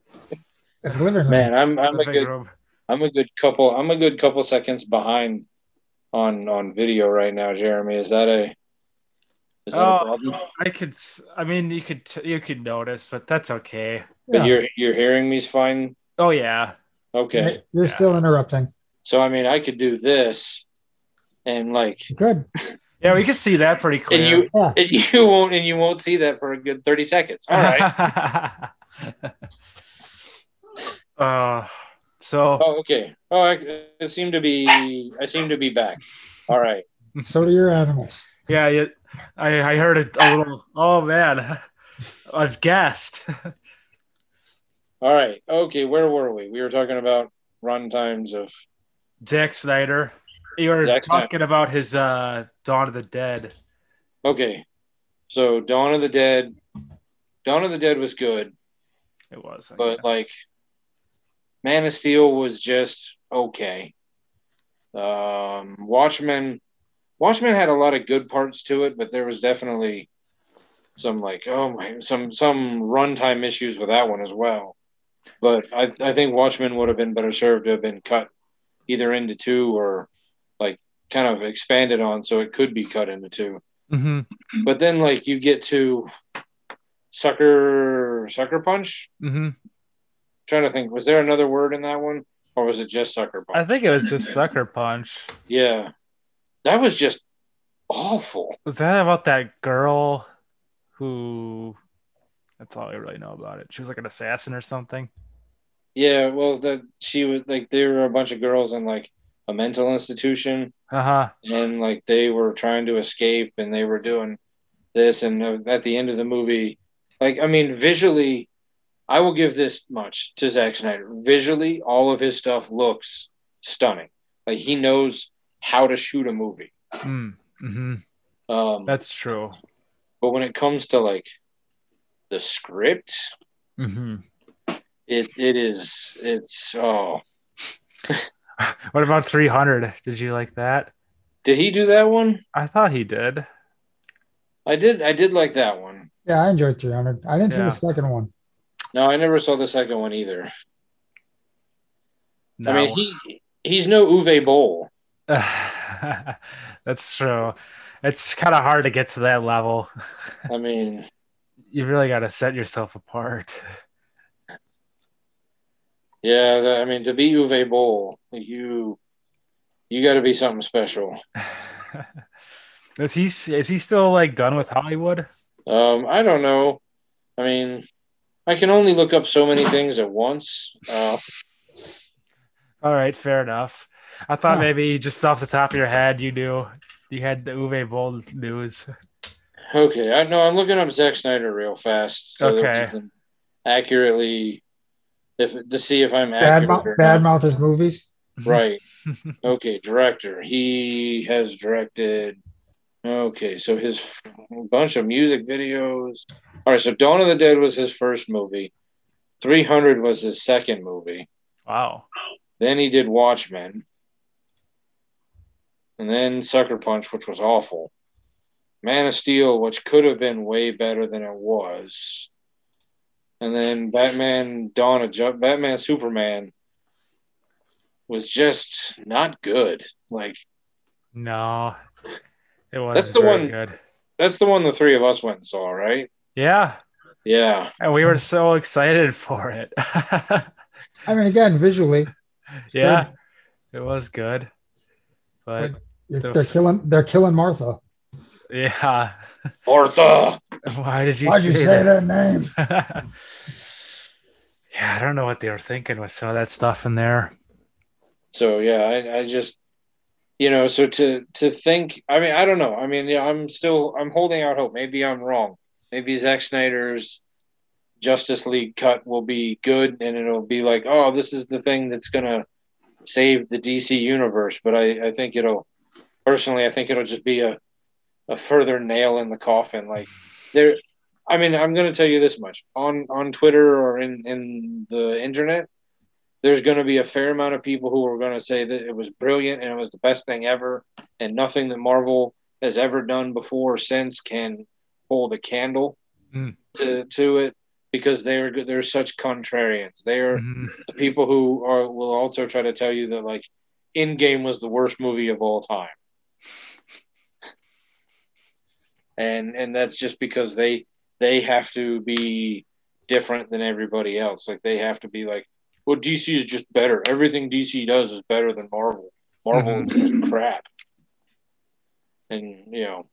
[SPEAKER 3] It's living room.
[SPEAKER 1] Man, I'm I'm a good
[SPEAKER 2] room.
[SPEAKER 1] I'm a good couple I'm a good couple seconds behind on on video right now, Jeremy. Is that a is that a
[SPEAKER 2] Oh,
[SPEAKER 1] problem?
[SPEAKER 2] I could. s- I mean, you could. You could notice, but that's okay.
[SPEAKER 1] But
[SPEAKER 3] Yeah.
[SPEAKER 1] you're you're hearing me's fine.
[SPEAKER 2] Oh yeah.
[SPEAKER 1] Okay,
[SPEAKER 3] You're
[SPEAKER 2] Yeah.
[SPEAKER 3] still interrupting.
[SPEAKER 1] so I mean I could do this, and like
[SPEAKER 3] Good.
[SPEAKER 2] Yeah, we can see that pretty clear.
[SPEAKER 1] and you
[SPEAKER 3] Yeah.
[SPEAKER 1] and you won't and you won't see that for a good thirty seconds. All right.
[SPEAKER 2] uh, so
[SPEAKER 1] Oh, okay. Oh, I, I seem to be. I seem to be back. All right.
[SPEAKER 3] So do your animals.
[SPEAKER 2] yeah, you, I I heard a, a little. Oh man, I've guessed.
[SPEAKER 1] All right. Okay. Where were we? We were talking about run times of.
[SPEAKER 2] Zack Snyder. You were
[SPEAKER 1] Zack Snyder.
[SPEAKER 2] talking about his uh, Dawn of the Dead.
[SPEAKER 1] Okay. So Dawn of the Dead. Dawn of the Dead was good,
[SPEAKER 2] It was, I
[SPEAKER 1] but
[SPEAKER 2] guess.
[SPEAKER 1] like, Man of Steel was just okay. Um, Watchmen. Watchmen had a lot of good parts to it, but there was definitely some like oh my some some runtime issues with that one as well. But I I think Watchmen would have been better served to have been cut either into two or like kind of expanded on so it could be cut into two.
[SPEAKER 2] Mhm,
[SPEAKER 1] But then like you get to sucker sucker punch.
[SPEAKER 2] mhm.
[SPEAKER 1] trying to think, was there another word in that one, or was it just sucker punch?
[SPEAKER 2] I think it was just Sucker Punch.
[SPEAKER 1] yeah, that was just awful.
[SPEAKER 2] Was that about that girl who? That's all I really know about it. She was like an assassin or something.
[SPEAKER 1] Yeah, well, that she was like there were a bunch of girls in like a mental institution,
[SPEAKER 2] Uh huh.
[SPEAKER 1] and like they were trying to escape, and they were doing this, and uh, at the end of the movie, like I mean, visually, I will give this much to Zack Snyder. Visually, all of his stuff looks stunning. Like he knows how to shoot a movie.
[SPEAKER 2] Mm, hmm
[SPEAKER 1] Um,
[SPEAKER 2] That's true.
[SPEAKER 1] but when it comes to like the script,
[SPEAKER 2] hmm
[SPEAKER 1] it it is it's oh.
[SPEAKER 2] What about 300? Did you like that?
[SPEAKER 1] Did he do that one?
[SPEAKER 2] I thought he did.
[SPEAKER 1] I did. I did like that one.
[SPEAKER 3] Yeah, I enjoyed 300. I didn't see the second one.
[SPEAKER 1] No, I never saw the second one either.
[SPEAKER 2] No.
[SPEAKER 1] I mean, he he's no Uwe Boll.
[SPEAKER 2] That's true. It's kind of hard to get to that level.
[SPEAKER 1] I mean,
[SPEAKER 2] You really got to set yourself apart.
[SPEAKER 1] yeah. I mean, to be Uwe Boll, you you got to be something special.
[SPEAKER 2] Is he is he still like done with Hollywood?
[SPEAKER 1] Um, I don't know. I mean, I can only look up so many things at once. Uh,
[SPEAKER 2] All right, fair enough. I thought maybe just off the top of your head you knew you had the Uwe Boll news.
[SPEAKER 1] Okay, I know I'm looking up Zack Snyder real fast. So
[SPEAKER 2] Okay.
[SPEAKER 1] accurately, if to see if I'm
[SPEAKER 3] Bad,
[SPEAKER 1] accurate
[SPEAKER 3] mouth,
[SPEAKER 1] or
[SPEAKER 3] bad mouth his movies.
[SPEAKER 1] Right. Okay, director. He has directed. Okay, so his bunch of music videos. All right, so Dawn of the Dead was his first movie. 300 was his second movie.
[SPEAKER 2] Wow.
[SPEAKER 1] Then he did Watchmen. And then Sucker Punch, which was awful. Man of Steel, which could have been way better than it was. And then Batman Dawn of Ju- Batman Superman was just not good. Like
[SPEAKER 2] No, it was.
[SPEAKER 1] That's the
[SPEAKER 2] very
[SPEAKER 1] one-
[SPEAKER 2] Good.
[SPEAKER 1] that's the one the three of us went and saw, right?
[SPEAKER 2] Yeah,
[SPEAKER 1] Yeah.
[SPEAKER 2] and we were so excited for it.
[SPEAKER 3] I mean, again, visually,
[SPEAKER 2] yeah, it was good. But
[SPEAKER 3] they're, they're killing. They're killing Martha.
[SPEAKER 2] Yeah,
[SPEAKER 1] Martha.
[SPEAKER 2] why did you
[SPEAKER 3] Why'd
[SPEAKER 2] say
[SPEAKER 3] you say
[SPEAKER 2] that?
[SPEAKER 3] that name?
[SPEAKER 2] yeah, I don't know what they were thinking with some of that stuff in there.
[SPEAKER 1] So yeah, I, I just you know, so to to think I mean, I don't know. I mean, yeah, I'm still I'm holding out hope. Maybe I'm wrong. Maybe Zack Snyder's Justice League cut will be good and it'll be like, oh, this is the thing that's gonna save the DC universe. But I, I think it'll personally I think it'll just be a a further nail in the coffin. Like there I mean, I'm gonna tell you this much. On on Twitter or in, in the internet, there's going to be a fair amount of people who are going to say that it was brilliant and it was the best thing ever, and nothing that Marvel has ever done before or since can hold a candle
[SPEAKER 2] Mm.
[SPEAKER 1] to to it because they're they're such contrarians. They are
[SPEAKER 2] Mhm.
[SPEAKER 1] the people who are will also try to tell you that like Endgame was the worst movie of all time, and and that's just because they they have to be different than everybody else. Like they have to be like, well, DC is just better. Everything DC does is better than Marvel. Marvel is just crap, and you know,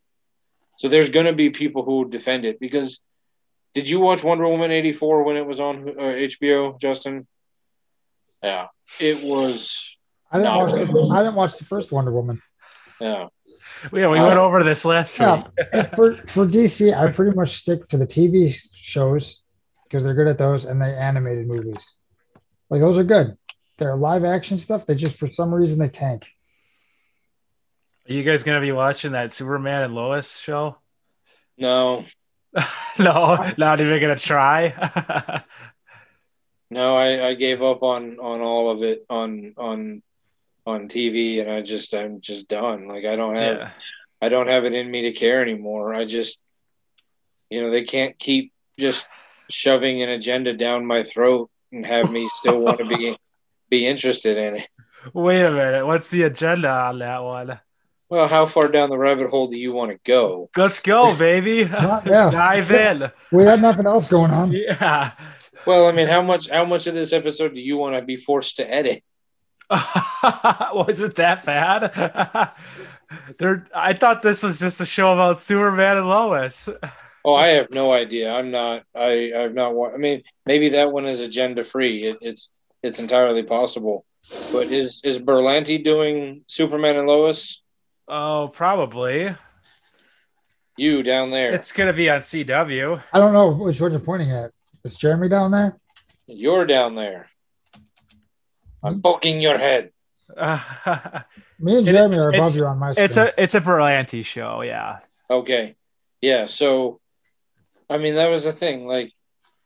[SPEAKER 1] so there's going to be people who defend it because. Did you watch Wonder Woman eighty four when it was on uh, HBO, Justin? Yeah, it was.
[SPEAKER 3] I didn't watch. The, I didn't watch the first Wonder Woman.
[SPEAKER 1] Yeah,
[SPEAKER 2] Yeah, we
[SPEAKER 1] Uh,
[SPEAKER 2] went over this last
[SPEAKER 3] Yeah.
[SPEAKER 2] week.
[SPEAKER 3] For for DC, I pretty much stick to the TV shows because they're good at those, and they animated movies. Like those are good. They're live action stuff. They just for some reason they tank.
[SPEAKER 2] Are you guys gonna be watching that Superman and Lois show?
[SPEAKER 1] no,
[SPEAKER 2] no, not even gonna try.
[SPEAKER 1] no, I, I gave up on on all of it on on on TV, and I just I'm just done. Like I don't have
[SPEAKER 2] yeah.
[SPEAKER 1] I don't have it in me to care anymore. I just, you know, they can't keep just shoving an agenda down my throat and have me still want to be be interested in it.
[SPEAKER 2] Wait a minute. What's the agenda on that one?
[SPEAKER 1] Well, how far down the rabbit hole do you want to go?
[SPEAKER 2] Let's go, baby.
[SPEAKER 3] yeah.
[SPEAKER 2] Dive in.
[SPEAKER 3] We had nothing else going on.
[SPEAKER 2] Yeah.
[SPEAKER 1] Well, I mean, how much how much of this episode do you want to be forced to edit?
[SPEAKER 2] was it that bad? there, I thought this was just a show about Superman and Lois.
[SPEAKER 1] Oh, I have no idea. I'm not. I I've not. I mean, maybe that one is agenda free. It, it's it's entirely possible. But is is Berlanti doing Superman and Lois?
[SPEAKER 2] Oh, probably.
[SPEAKER 1] You down there?
[SPEAKER 2] It's gonna be on CW.
[SPEAKER 3] I don't know which one you're pointing at. Is Jeremy down there?
[SPEAKER 1] You're down there. I'm poking your head.
[SPEAKER 3] Me and
[SPEAKER 2] It-
[SPEAKER 3] Jeremy are above you on my screen.
[SPEAKER 2] it's a it's a Berlanti show. Yeah.
[SPEAKER 1] Okay. Yeah, so I mean that was the thing. Like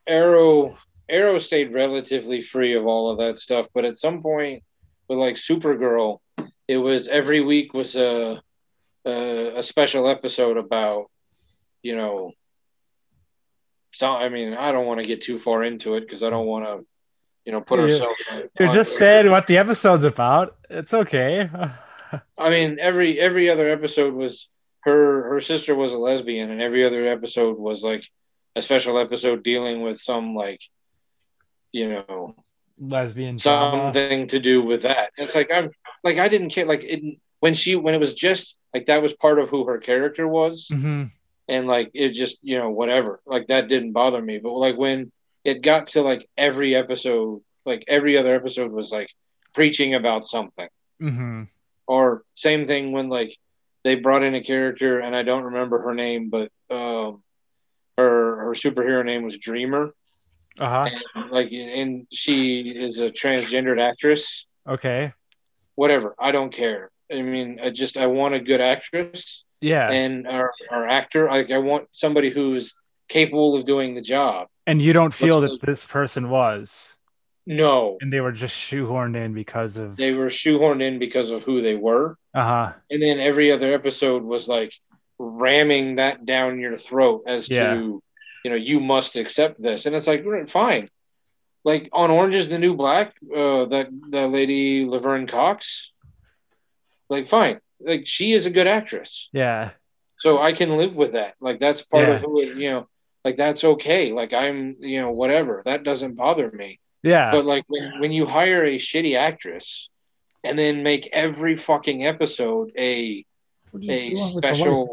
[SPEAKER 1] Arrow Arrow stayed relatively free of all of that stuff, but at some point with like Supergirl, it was every week was a a, a special episode about you know so I mean I don't want to get too far into it because I don't want to you know put
[SPEAKER 2] Yeah.
[SPEAKER 1] ourselves
[SPEAKER 2] You're just saying what the episode's about. It's okay.
[SPEAKER 1] I mean, every every other episode was her her sister was a lesbian, and every other episode was like a special episode dealing with some like you know
[SPEAKER 2] Lesbian drama.
[SPEAKER 1] something to do with that. It's like I'm like I didn't care like it when she when it was just like that was part of who her character was,
[SPEAKER 2] hmm
[SPEAKER 1] and like it just you know whatever, like that didn't bother me. But like when it got to like every episode, like every other episode was like preaching about something,
[SPEAKER 2] hmm
[SPEAKER 1] or same thing when like they brought in a character and I don't remember her name, but um, her her superhero name was Dreamer,
[SPEAKER 2] Uh huh.
[SPEAKER 1] like and she is a transgendered actress.
[SPEAKER 2] Okay.
[SPEAKER 1] Whatever, I don't care. I mean, I just I want a good actress
[SPEAKER 2] Yeah.
[SPEAKER 1] and our, our actor. Like I want somebody who's capable of doing the job.
[SPEAKER 2] And you don't feel
[SPEAKER 1] Let's
[SPEAKER 2] that this person was,
[SPEAKER 1] No,
[SPEAKER 2] and they were just shoehorned in because of.
[SPEAKER 1] they were shoehorned in because of who they were,
[SPEAKER 2] Uh huh.
[SPEAKER 1] and then every other episode was like ramming that down your throat as
[SPEAKER 2] Yeah.
[SPEAKER 1] to you know you must accept this, and it's like fine. Like on Orange is the New Black, uh, that that lady Laverne Cox, like fine, like she is a good actress.
[SPEAKER 2] Yeah.
[SPEAKER 1] so I can live with that. Like that's part of who it, you know. Like that's okay. Like I'm, you know, whatever. That doesn't bother me.
[SPEAKER 2] Yeah.
[SPEAKER 1] But like when when you hire a shitty actress and then make every fucking episode a
[SPEAKER 3] What are you
[SPEAKER 1] A
[SPEAKER 3] doing with the
[SPEAKER 1] special-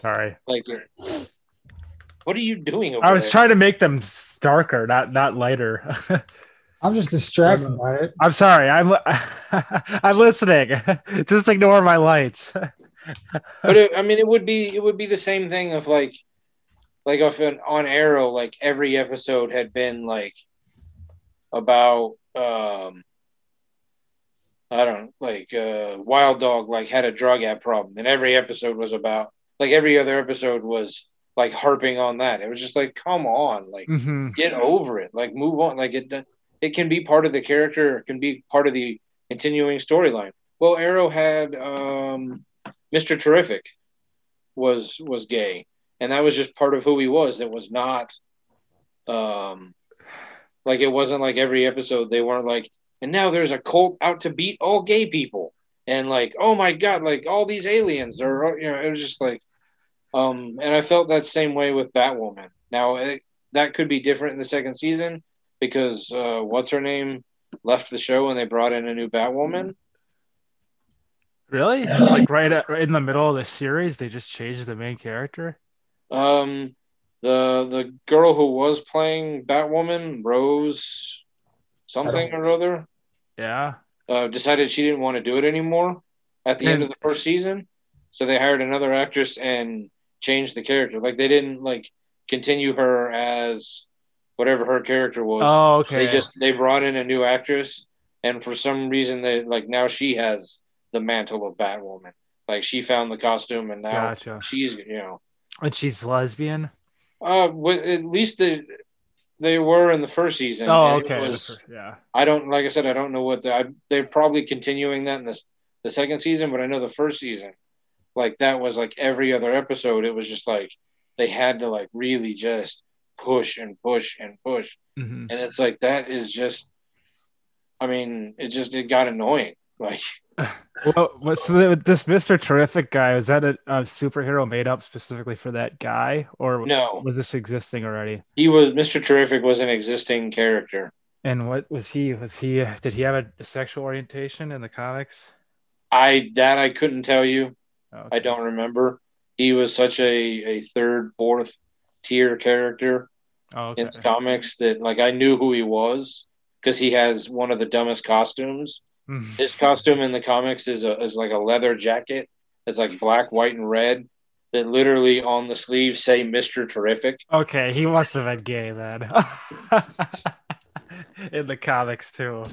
[SPEAKER 2] Sorry.
[SPEAKER 1] like, what are you doing? Over
[SPEAKER 2] I was
[SPEAKER 1] there?
[SPEAKER 2] trying to make them darker, not not lighter.
[SPEAKER 3] I'm just distracted by it.
[SPEAKER 2] I'm sorry. I'm I'm listening. Just ignore my lights.
[SPEAKER 1] But it, I mean, it would be it would be the same thing of like, like if an, on Arrow, like every episode had been like about um, I don't like uh, Wild Dog like had a drug ad problem, and every episode was about like every other episode was like harping on that. It was just like, come on, like
[SPEAKER 2] hmm
[SPEAKER 1] get over it, like move on, like it it can be part of the character, it can be part of the continuing storyline. Well, Arrow had um, Mr. Terrific was was gay, and that was just part of who he was. It was not um like it wasn't like every episode they weren't like, and now there's a cult out to beat all gay people, and like, oh my god, like all these aliens or you know, it was just like, um, and I felt that same way with Batwoman. Now it, that could be different in the second season because uh, what's her name left the show and they brought in a new Batwoman.
[SPEAKER 2] Really? Just like right, at, right in the middle of the series, they just changed the main character.
[SPEAKER 1] Um, the the girl who was playing Batwoman, Rose something or other,
[SPEAKER 2] Yeah.
[SPEAKER 1] uh, decided she didn't want to do it anymore at the end of the first season. So they hired another actress and changed the character. Like they didn't like continue her as whatever her character was.
[SPEAKER 2] Oh, okay.
[SPEAKER 1] They just they brought in a new actress, and for some reason they like now she has the mantle of Batwoman. Like she found the costume, and now
[SPEAKER 2] gotcha.
[SPEAKER 1] she's you know
[SPEAKER 2] And she's lesbian.
[SPEAKER 1] Uh, well, at least they they were in the first season.
[SPEAKER 2] Oh, okay.
[SPEAKER 1] was-
[SPEAKER 2] yeah.
[SPEAKER 1] I don't like I said I don't know what the, I, they're probably continuing that in this the second season, but I know the first season, like that was like every other episode. It was just like they had to like really just push and push and push,
[SPEAKER 2] hmm
[SPEAKER 1] and it's like that is just. I mean, it just it got annoying. Like
[SPEAKER 2] Well, so this Mister Terrific guy was that a, a superhero made up specifically for that guy, or
[SPEAKER 1] no,
[SPEAKER 2] was this existing already?
[SPEAKER 1] he was Mr. Terrific was an existing character.
[SPEAKER 2] And what was he? Was he? Did he have a, a sexual orientation in the comics?
[SPEAKER 1] I that I couldn't tell you.
[SPEAKER 2] Oh,
[SPEAKER 1] I don't remember. He was such a, a third, fourth tier character
[SPEAKER 2] Oh, okay.
[SPEAKER 1] in the comics that like I knew who he was because he has one of the dumbest costumes.
[SPEAKER 2] Mhm.
[SPEAKER 1] His costume in the comics is a is like a leather jacket. It's like black, white, and red. That literally on the sleeves say Mister Terrific.
[SPEAKER 2] Okay, he must have been gay then. in the comics too.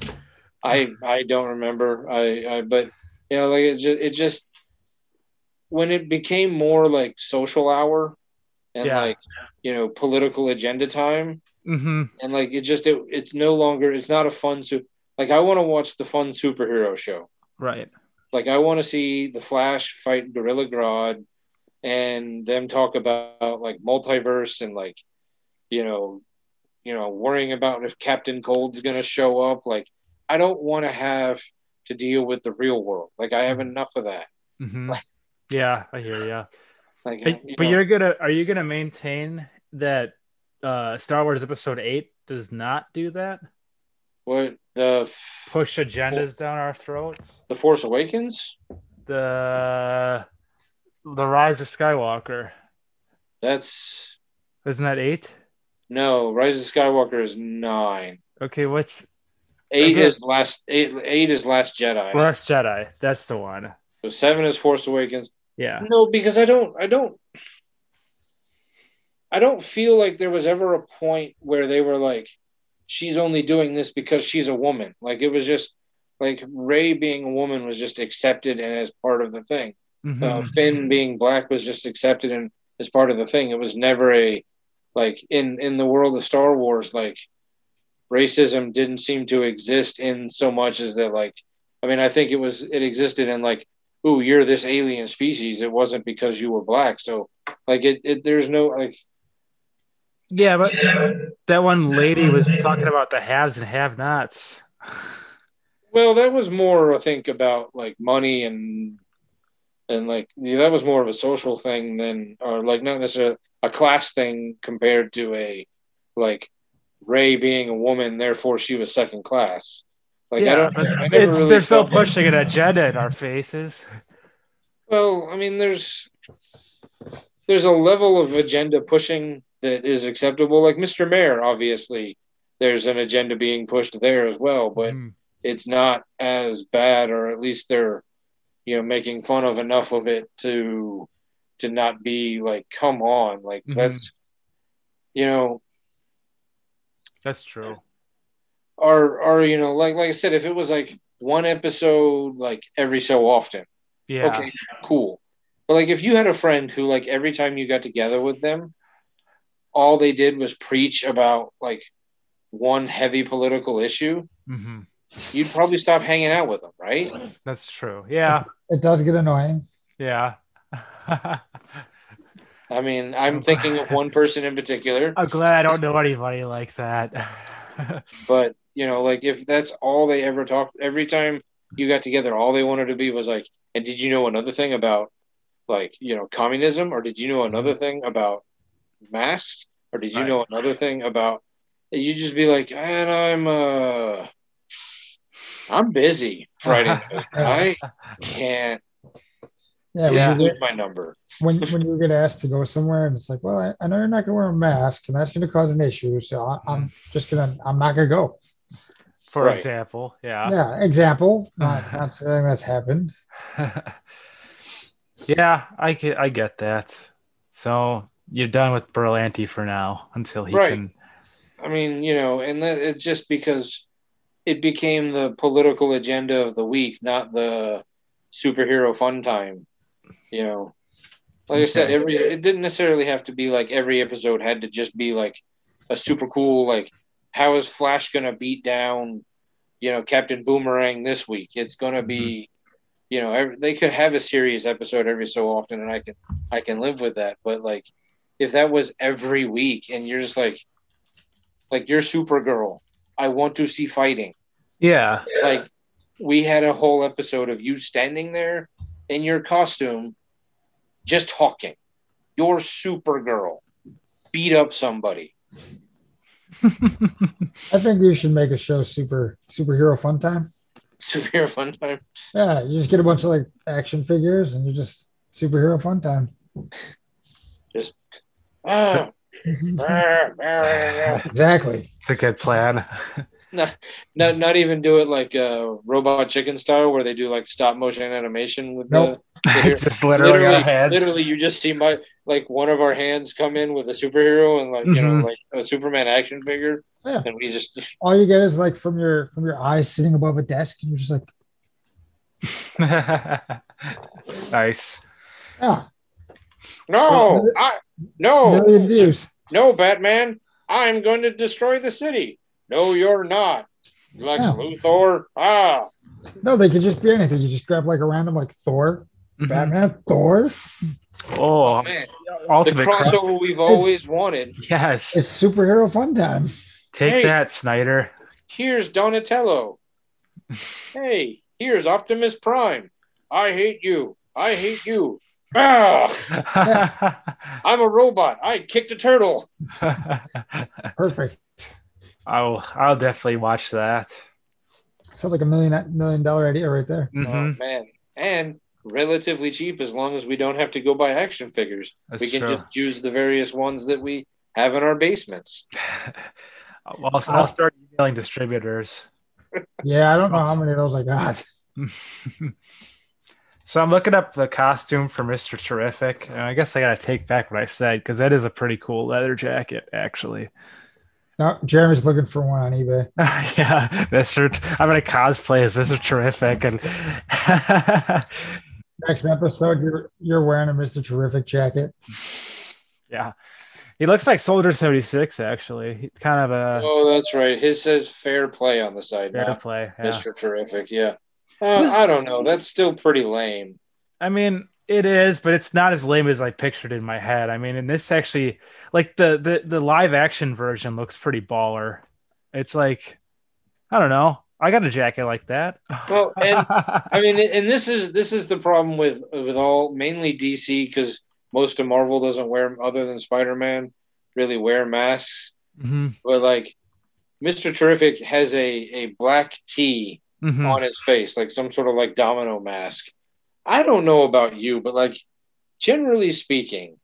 [SPEAKER 1] I I don't remember. I, I but you know like it just it just when it became more like social hour and
[SPEAKER 2] Yeah.
[SPEAKER 1] like you know political agenda time
[SPEAKER 2] hmm
[SPEAKER 1] and like it just it, it's no longer it's not a fun su- like I want to watch the fun superhero show.
[SPEAKER 2] Right.
[SPEAKER 1] Like I want to see the Flash fight Gorilla Grodd and them talk about like multiverse and like you know you know worrying about if Captain Cold's going to show up like I don't want to have to deal with the real world. Like I have enough of that.
[SPEAKER 2] hmm
[SPEAKER 1] Like-
[SPEAKER 2] Yeah, I hear you.
[SPEAKER 1] Like
[SPEAKER 2] But,
[SPEAKER 1] you
[SPEAKER 2] but
[SPEAKER 1] know,
[SPEAKER 2] you're gonna are you gonna maintain that uh Star Wars Episode Eight does not do that?
[SPEAKER 1] what the
[SPEAKER 2] Push agendas down our throats.
[SPEAKER 1] the Force Awakens?
[SPEAKER 2] the the Rise of Skywalker.
[SPEAKER 1] That's
[SPEAKER 2] Isn't that eight?
[SPEAKER 1] no Rise of Skywalker is nine.
[SPEAKER 2] Okay, what's
[SPEAKER 1] Eight
[SPEAKER 2] Okay.
[SPEAKER 1] is last eight. Eight is Last Jedi.
[SPEAKER 2] Last Jedi? That's the one.
[SPEAKER 1] So seven is Force Awakens.
[SPEAKER 2] Yeah.
[SPEAKER 1] No, because I don't. I don't. I don't feel like there was ever a point where they were like, she's only doing this because she's a woman. Like it was just like Rey being a woman was just accepted and as part of the thing.
[SPEAKER 2] Mhm.
[SPEAKER 1] Uh, Finn being black was just accepted and as part of the thing. It was never a like in in the world of Star Wars like racism didn't seem to exist in so much as that like I mean I think it was it existed in like ooh you're this alien species. It wasn't because you were black. So like it, it there's no like
[SPEAKER 2] yeah, but that one lady was talking about the haves and have-nots.
[SPEAKER 1] well that was more I think about like money and and like yeah, that was more of a social thing than or like not necessarily a class thing compared to a like Rey being a woman, therefore she was second class. Like I don't. I
[SPEAKER 2] it's,
[SPEAKER 1] really
[SPEAKER 2] they're still pushing an agenda in our faces.
[SPEAKER 1] Well, I mean, there's there's a level of agenda pushing that is acceptable. Like Mr. Mayor, obviously, there's an agenda being pushed there as well, but
[SPEAKER 2] Mhm.
[SPEAKER 1] it's not as bad, or at least they're, you know, making fun of enough of it to to not be like, come on, like
[SPEAKER 2] Mhm.
[SPEAKER 1] that's, you know,
[SPEAKER 2] That's true.
[SPEAKER 1] or or you know, like like I said, if it was like one episode like every so often,
[SPEAKER 2] Yeah.
[SPEAKER 1] okay, cool. But like if you had a friend who like every time you got together with them, all they did was preach about like one heavy political issue,
[SPEAKER 2] hmm
[SPEAKER 1] you'd probably stop hanging out with them, right?
[SPEAKER 2] That's true. Yeah.
[SPEAKER 3] It does get annoying.
[SPEAKER 2] Yeah.
[SPEAKER 1] I mean, I'm thinking of one person in particular,
[SPEAKER 2] I'm glad I don't know anybody like that.
[SPEAKER 1] but you know, like if that's all they ever talked every time you got together, all they wanted to be was like, and did you know another thing about like, you know, communism or did you know another thing about masks or did you
[SPEAKER 2] Right.
[SPEAKER 1] know another thing about you just be like, and I'm uh I'm busy Friday. I can't
[SPEAKER 3] Yeah,
[SPEAKER 2] Yeah.
[SPEAKER 3] You
[SPEAKER 1] lose my number.
[SPEAKER 3] when when you get asked to go somewhere and it's like, well, I, I know you're not gonna wear a mask and that's gonna cause an issue, so I, I'm just gonna I'm not gonna go.
[SPEAKER 2] For
[SPEAKER 1] Right.
[SPEAKER 2] example. Yeah.
[SPEAKER 3] Yeah, example. Not not saying that's happened.
[SPEAKER 2] yeah, I get I get that. So you're done with Berlanti for now until he
[SPEAKER 1] Right.
[SPEAKER 2] can
[SPEAKER 1] I mean, you know, and that it's just because it became the political agenda of the week, not the superhero fun time. You know, like I said, every it didn't necessarily have to be like every episode had to just be like a super cool like how is Flash gonna beat down, you know, Captain Boomerang this week? It's gonna be, mm-hmm. you know, every, they could have a serious episode every so often, and I can I can live with that. But like, if that was every week, and you're just like, like you're Supergirl, I want to see fighting.
[SPEAKER 2] Yeah.
[SPEAKER 1] Like we had a whole episode of you standing there in your costume, just talking. You're Supergirl. Beat up somebody.
[SPEAKER 3] I think you should make a show super superhero fun time.
[SPEAKER 1] Superhero fun time.
[SPEAKER 3] Yeah, you just get a bunch of like action figures and you're just superhero fun time.
[SPEAKER 1] Ah,
[SPEAKER 3] exactly.
[SPEAKER 2] It's a good plan.
[SPEAKER 1] not, not even do it like uh, Robot Chicken style, where they do like stop motion animation with
[SPEAKER 3] Nope.
[SPEAKER 1] the. the
[SPEAKER 2] just literally,
[SPEAKER 1] literally,
[SPEAKER 2] our heads.
[SPEAKER 1] literally, you just see my like one of our hands come in with a superhero and like you know
[SPEAKER 2] Mhm.
[SPEAKER 1] like a Superman action figure,
[SPEAKER 3] Yeah.
[SPEAKER 1] and we just
[SPEAKER 3] All you get is like from your from your eyes sitting above a desk, and you're just like,
[SPEAKER 2] nice.
[SPEAKER 3] yeah,
[SPEAKER 1] no,
[SPEAKER 3] So-
[SPEAKER 1] I no
[SPEAKER 3] million views.
[SPEAKER 1] no Batman, I'm going to destroy the city. No, you're not, Lex
[SPEAKER 3] Yeah.
[SPEAKER 1] Luthor. Ah,
[SPEAKER 3] No, they could just be anything. You just grab like a random like Thor,
[SPEAKER 2] Mhm.
[SPEAKER 3] Batman, Thor.
[SPEAKER 2] Oh,
[SPEAKER 1] man, the crossover
[SPEAKER 2] cross.
[SPEAKER 1] we've always wanted.
[SPEAKER 2] Yes.
[SPEAKER 3] It's superhero fun time.
[SPEAKER 2] Take
[SPEAKER 1] Hey.
[SPEAKER 2] that, Snyder.
[SPEAKER 1] Here's Donatello. hey, here's Optimus Prime. I hate you. I hate you. I'm a robot. I kicked a turtle.
[SPEAKER 3] Perfect.
[SPEAKER 2] I'll I'll definitely watch that.
[SPEAKER 3] Sounds like a million million dollar idea right there.
[SPEAKER 2] Mhm.
[SPEAKER 1] Oh man. And relatively cheap as long as we don't have to go buy action figures.
[SPEAKER 2] That's
[SPEAKER 1] we can
[SPEAKER 2] true.
[SPEAKER 1] just use the various ones that we have in our basements.
[SPEAKER 2] Well, I'll, I'll start emailing distributors.
[SPEAKER 3] Yeah, I don't know how many of those I got.
[SPEAKER 2] So I'm looking up the costume for Mr. Terrific, and I guess I gotta take back what I said because that is a pretty cool leather jacket, actually.
[SPEAKER 3] No, Jeremy's looking for one on eBay.
[SPEAKER 2] yeah, Mr. T- I'm gonna cosplay as Mr. Terrific, and
[SPEAKER 3] Next episode, you're you're wearing a Mr. Terrific jacket.
[SPEAKER 2] yeah, he looks like Soldier 76. Actually, he's kind of a
[SPEAKER 1] Oh, that's right. His says fair play on the side
[SPEAKER 2] fair
[SPEAKER 1] now.
[SPEAKER 2] play. Yeah.
[SPEAKER 1] Mr. Terrific, yeah. Uh,
[SPEAKER 2] Who's-
[SPEAKER 1] I don't know. That's still pretty lame.
[SPEAKER 2] I mean, it is, but it's not as lame as I pictured in my head. I mean, and this actually, like the the the live action version looks pretty baller. It's like, I don't know. I got a jacket like that.
[SPEAKER 1] Well, and I mean, and this is this is the problem with with all mainly DC because most of Marvel doesn't wear other than Spider Man really wear masks.
[SPEAKER 2] Mhm,
[SPEAKER 1] But like, Mister Terrific has a a black T
[SPEAKER 2] mhm.
[SPEAKER 1] on his face, like some sort of like domino mask. I don't know about you, but like generally speaking,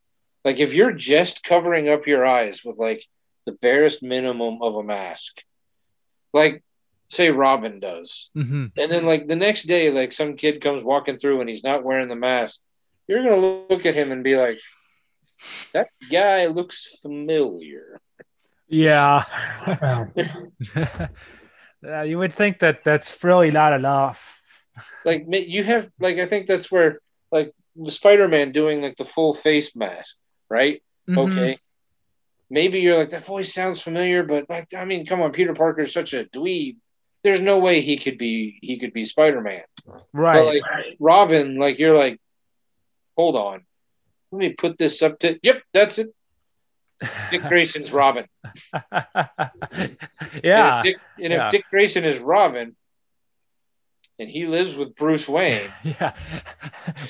[SPEAKER 1] like if you're just covering up your eyes with like the barest minimum of a mask, like say Robin does,
[SPEAKER 2] Mhm.
[SPEAKER 1] and then like the next day, like some kid comes walking through and he's not wearing the mask, you're gonna look at him and be like, that guy looks familiar.
[SPEAKER 2] Yeah. Yeah, you would think that that's really not enough.
[SPEAKER 1] like you have like I think that's where like Spider-Man doing like the full face mask, right?
[SPEAKER 2] Mhm.
[SPEAKER 1] Okay. Maybe you're like that voice sounds familiar, but like I mean, come on, Peter Parker's such a dweeb. There's no way he could be he could be Spider-Man.
[SPEAKER 2] Right.
[SPEAKER 1] But like Robin, like you're like, hold on, let me put this up to. Yep, that's it. Dick Grayson's Robin.
[SPEAKER 2] yeah.
[SPEAKER 1] And if Dick, and
[SPEAKER 2] yeah.
[SPEAKER 1] if Dick Grayson is Robin, and he lives with Bruce Wayne,
[SPEAKER 2] Yeah.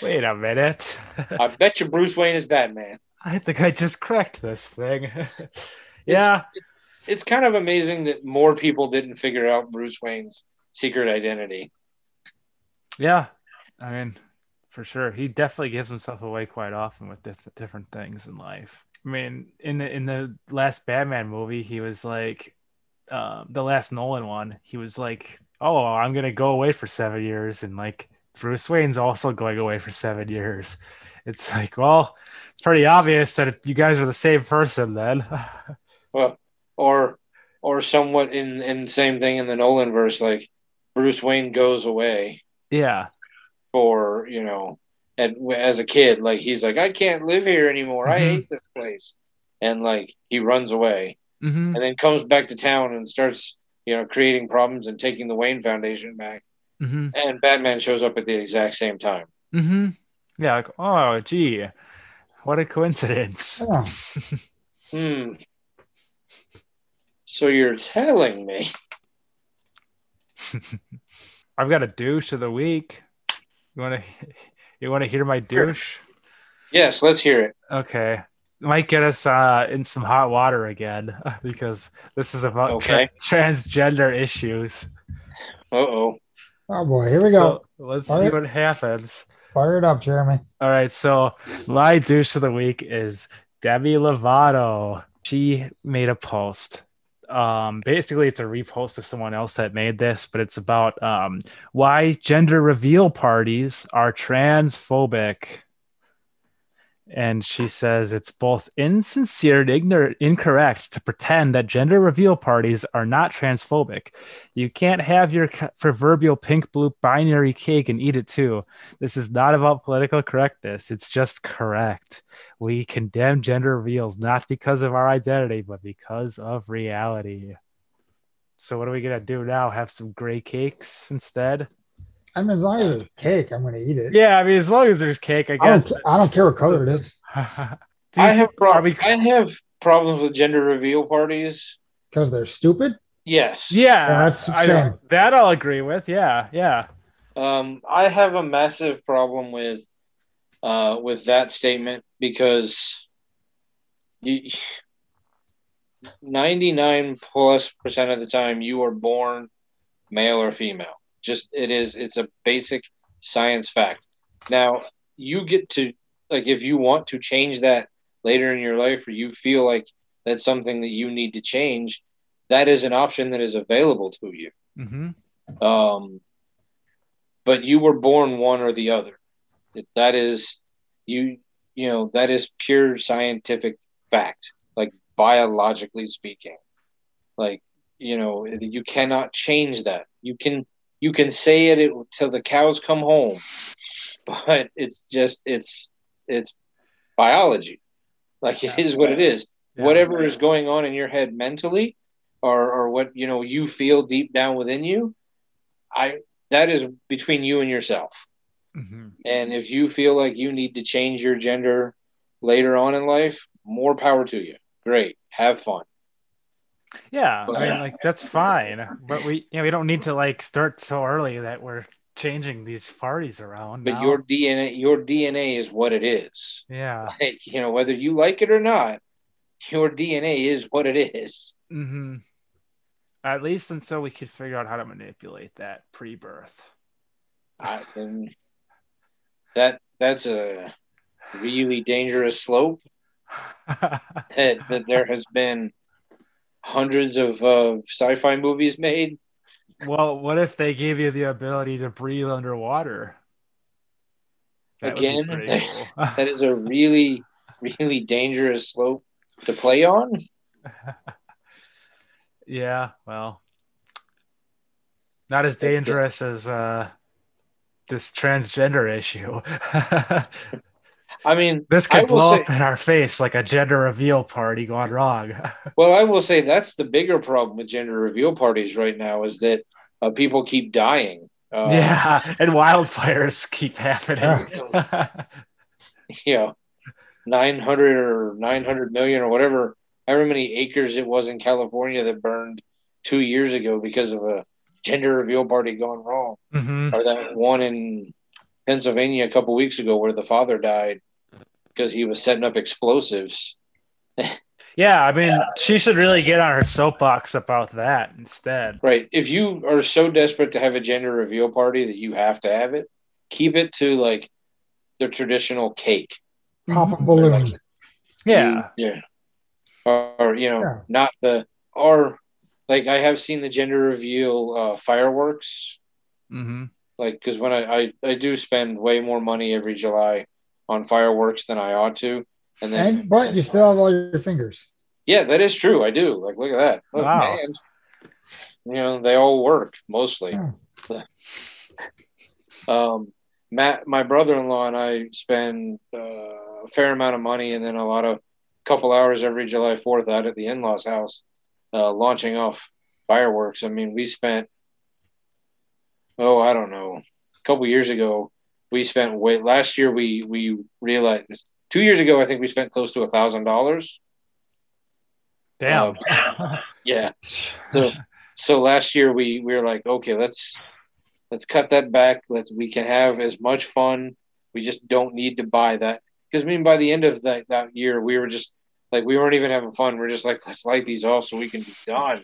[SPEAKER 2] Wait a minute.
[SPEAKER 1] I bet you Bruce Wayne is Batman.
[SPEAKER 2] I think I just cracked this thing. yeah.
[SPEAKER 1] it's kind of amazing that more people didn't figure out Bruce Wayne's secret identity.
[SPEAKER 2] Yeah. I mean, for sure. He definitely gives himself away quite often with diff- different things in life. I mean, in the in the last Batman movie, he was like um, the last Nolan one, he was like, "Oh, I'm gonna go away for seven years," and like Bruce Wayne's also going away for seven years. It's like, well, it's pretty obvious that you guys are the same person then.
[SPEAKER 1] Well, or or somewhat in in same thing in the Nolan verse, like Bruce Wayne goes away
[SPEAKER 2] yeah,
[SPEAKER 1] for you know, and as a kid, like he's like, I can't live here anymore. I
[SPEAKER 2] Mhm.
[SPEAKER 1] hate this place, and like he runs away,
[SPEAKER 2] hmm
[SPEAKER 1] and then comes back to town and starts you know creating problems and taking the Wayne Foundation back,
[SPEAKER 2] hmm
[SPEAKER 1] and Batman shows up at the exact same time.
[SPEAKER 2] hmm yeah. Like, oh, gee, what a coincidence.
[SPEAKER 3] Oh,
[SPEAKER 1] Hmm. So you're telling me?
[SPEAKER 2] I've got a douche of the week. You want to you want to hear my douche?
[SPEAKER 1] Yes, let's hear it.
[SPEAKER 2] Okay. Might get us uh, in some hot water again because this is about tra-
[SPEAKER 1] Okay.
[SPEAKER 2] transgender issues.
[SPEAKER 1] Uh oh.
[SPEAKER 3] oh boy, here we go.
[SPEAKER 2] So let's
[SPEAKER 3] All
[SPEAKER 2] see
[SPEAKER 3] right.
[SPEAKER 2] what happens.
[SPEAKER 3] Fire it up, Jeremy.
[SPEAKER 2] All right, so my douche of the week is Demi Lovato. She made a post. Um, basically, it's a repost of someone else that made this, but it's about um, why gender reveal parties are transphobic. And she says it's both insincere and ignor- incorrect to pretend that gender reveal parties are not transphobic. You can't have your proverbial pink blue binary cake and eat it too. This is not about political correctness. It's just correct. We condemn gender reveals not because of our identity, but because of reality. So, what are we going to do now? Have some gray cakes instead?
[SPEAKER 3] I mean, as long as there's cake, I'm going to eat it.
[SPEAKER 2] Yeah, I mean, as long as there's cake, I
[SPEAKER 3] I don't.
[SPEAKER 2] guess.
[SPEAKER 3] I don't care what color it is
[SPEAKER 1] I have
[SPEAKER 2] are
[SPEAKER 1] pro-
[SPEAKER 2] we-
[SPEAKER 1] I have problems with gender reveal parties.
[SPEAKER 3] because they're stupid.
[SPEAKER 1] Yes.
[SPEAKER 2] yeah,
[SPEAKER 3] Yeah, that's
[SPEAKER 2] I, that I'll agree with. Yeah, yeah.
[SPEAKER 1] Um, I have a massive problem with uh, with that statement because you, 99 plus percent of the time you are born male or female. Just it is it's a basic science fact. Now you get to like if you want to change that later in your life, or you feel like that's something that you need to change, that is an option that is available to you.
[SPEAKER 2] Mm-hmm.
[SPEAKER 1] Um, but you were born one or the other. That is you. You know that is pure scientific fact, like biologically speaking. Like you know you cannot change that. You can you can say it till the cows come home, but it's just it's it's biology. Like it is what it is.
[SPEAKER 2] Yeah.
[SPEAKER 1] Whatever is going on in your head mentally, or or what you know you feel deep down within you, I that is between you and yourself.
[SPEAKER 2] Mhm.
[SPEAKER 1] And if you feel like you need to change your gender later on in life, more power to you. Great, have fun.
[SPEAKER 2] Yeah, I mean, like that's fine, but we, you know, we don't need to like start so early that we're changing these parties around.
[SPEAKER 1] But
[SPEAKER 2] now.
[SPEAKER 1] your DNA, your DNA is what it is.
[SPEAKER 2] yeah,
[SPEAKER 1] Like, you know, whether you like it or not, your DNA is what it is.
[SPEAKER 2] hmm at least until we could figure out how to manipulate that pre-birth.
[SPEAKER 1] I, and that that's a really dangerous slope. That that there has been hundreds of uh, sci-fi movies made.
[SPEAKER 2] well, what if they gave you the ability to breathe underwater? That
[SPEAKER 1] Again,
[SPEAKER 2] cool.
[SPEAKER 1] That is a really really dangerous slope to play on.
[SPEAKER 2] yeah, well, not as dangerous as uh, this transgender issue.
[SPEAKER 1] I mean,
[SPEAKER 2] this could blow
[SPEAKER 1] say-
[SPEAKER 2] up in our face like a gender reveal party gone wrong.
[SPEAKER 1] Well, I will say that's the bigger problem with gender reveal parties right now is that uh, people keep dying. Uh,
[SPEAKER 2] yeah, and wildfires keep happening.
[SPEAKER 1] you know, 900 or 900 million or whatever, however many acres it was in California that burned two years ago because of a gender reveal party gone wrong.
[SPEAKER 2] Mhm.
[SPEAKER 1] Or that one in Pennsylvania a couple weeks ago where the father died because he was setting up explosives.
[SPEAKER 2] Yeah, I mean, she should really get on her soapbox about that instead.
[SPEAKER 1] Right. If you are so desperate to have a gender reveal party that you have to have it, keep it to like the traditional cake.
[SPEAKER 3] Pop a balloon.
[SPEAKER 2] Yeah.
[SPEAKER 1] You- yeah. Or, or, you know,
[SPEAKER 3] Yeah.
[SPEAKER 1] not the or like I have seen the gender reveal uh, fireworks.
[SPEAKER 2] hmm
[SPEAKER 1] Like because when I, I I do spend way more money every July on fireworks than I ought to, and then
[SPEAKER 3] And but you still have all your fingers.
[SPEAKER 1] yeah, that is true. I do. Like look at that. Look,
[SPEAKER 2] Wow.
[SPEAKER 1] man. You know they all work mostly.
[SPEAKER 3] Yeah.
[SPEAKER 1] um, Matt, my brother-in-law, and I spend uh, a fair amount of money, and then a lot of couple hours every July Fourth out at the in-laws' house, uh, launching off fireworks. I mean, we spent oh, I don't know, a couple years ago, we spent way. Last year, we we realized two years ago, I think we spent close to a thousand dollars.
[SPEAKER 2] Damn.
[SPEAKER 1] Um, yeah. So, so last year we, we were like, okay, let's let's cut that back. Let's we can have as much fun. We just don't need to buy that because I mean by the end of that that year we were just like we weren't even having fun. We're just like let's light these off so we can be done.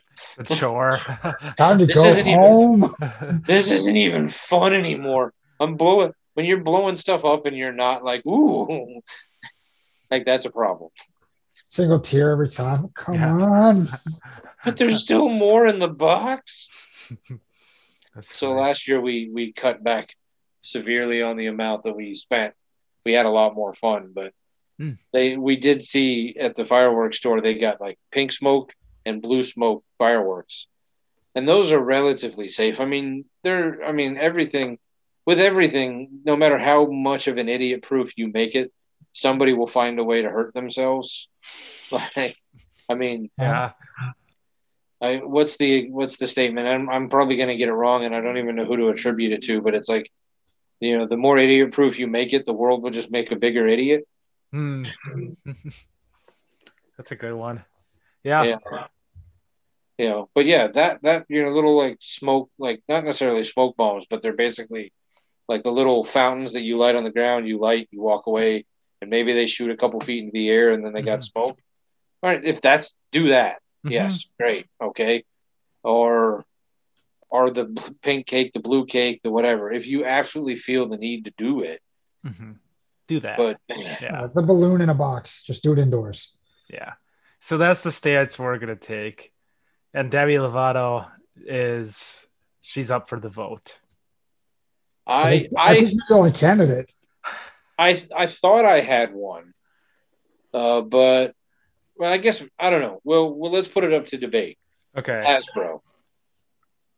[SPEAKER 2] sure.
[SPEAKER 3] Time to
[SPEAKER 1] This
[SPEAKER 3] go
[SPEAKER 1] isn't even-
[SPEAKER 3] home.
[SPEAKER 1] This isn't even fun anymore. I'm blowing when you're blowing stuff up and you're not like ooh, like that's a problem.
[SPEAKER 3] Single tear every time. Come
[SPEAKER 2] Yeah.
[SPEAKER 3] on.
[SPEAKER 1] But there's still more in the box. So
[SPEAKER 2] funny.
[SPEAKER 1] last year we we cut back severely on the amount that we spent. We had a lot more fun, but
[SPEAKER 2] Hmm.
[SPEAKER 1] they we did see at the fireworks store they got like pink smoke and blue smoke fireworks. And those are relatively safe. I mean, they're I mean everything with everything, no matter how much of an idiot proof you make it, somebody will find a way to hurt themselves. Like I mean,
[SPEAKER 2] yeah.
[SPEAKER 1] I, what's the what's the statement? I'm I'm probably going to get it wrong, and I don't even know who to attribute it to. But it's like, you know, the more idiot proof you make it, the world will just make a bigger idiot.
[SPEAKER 2] Hmm. That's a good one. Yeah.
[SPEAKER 1] Yeah. You know, but yeah, that that you know, little like smoke, like not necessarily smoke bombs, but they're basically like the little fountains that you light on the ground. You light, you walk away, and maybe they shoot a couple feet into the air, and then they got
[SPEAKER 2] Mhm.
[SPEAKER 1] smoke. All right, if that's do that,
[SPEAKER 2] Mhm.
[SPEAKER 1] Yes, great. Okay. Or or the pink cake, the blue cake, the whatever. If you absolutely feel the need to do it,
[SPEAKER 2] Mhm. Do that.
[SPEAKER 1] But
[SPEAKER 2] yeah.
[SPEAKER 3] Uh, the balloon in a box. Just do it indoors.
[SPEAKER 2] Yeah. So that's the stance we're gonna take. And Demi Lovato is she's up for the vote.
[SPEAKER 1] I
[SPEAKER 3] I
[SPEAKER 1] I
[SPEAKER 3] think you're the only candidate.
[SPEAKER 1] I I thought I had one, uh, but well, I guess I don't know. Well, well, let's put it up to debate.
[SPEAKER 2] Okay.
[SPEAKER 1] Hasbro.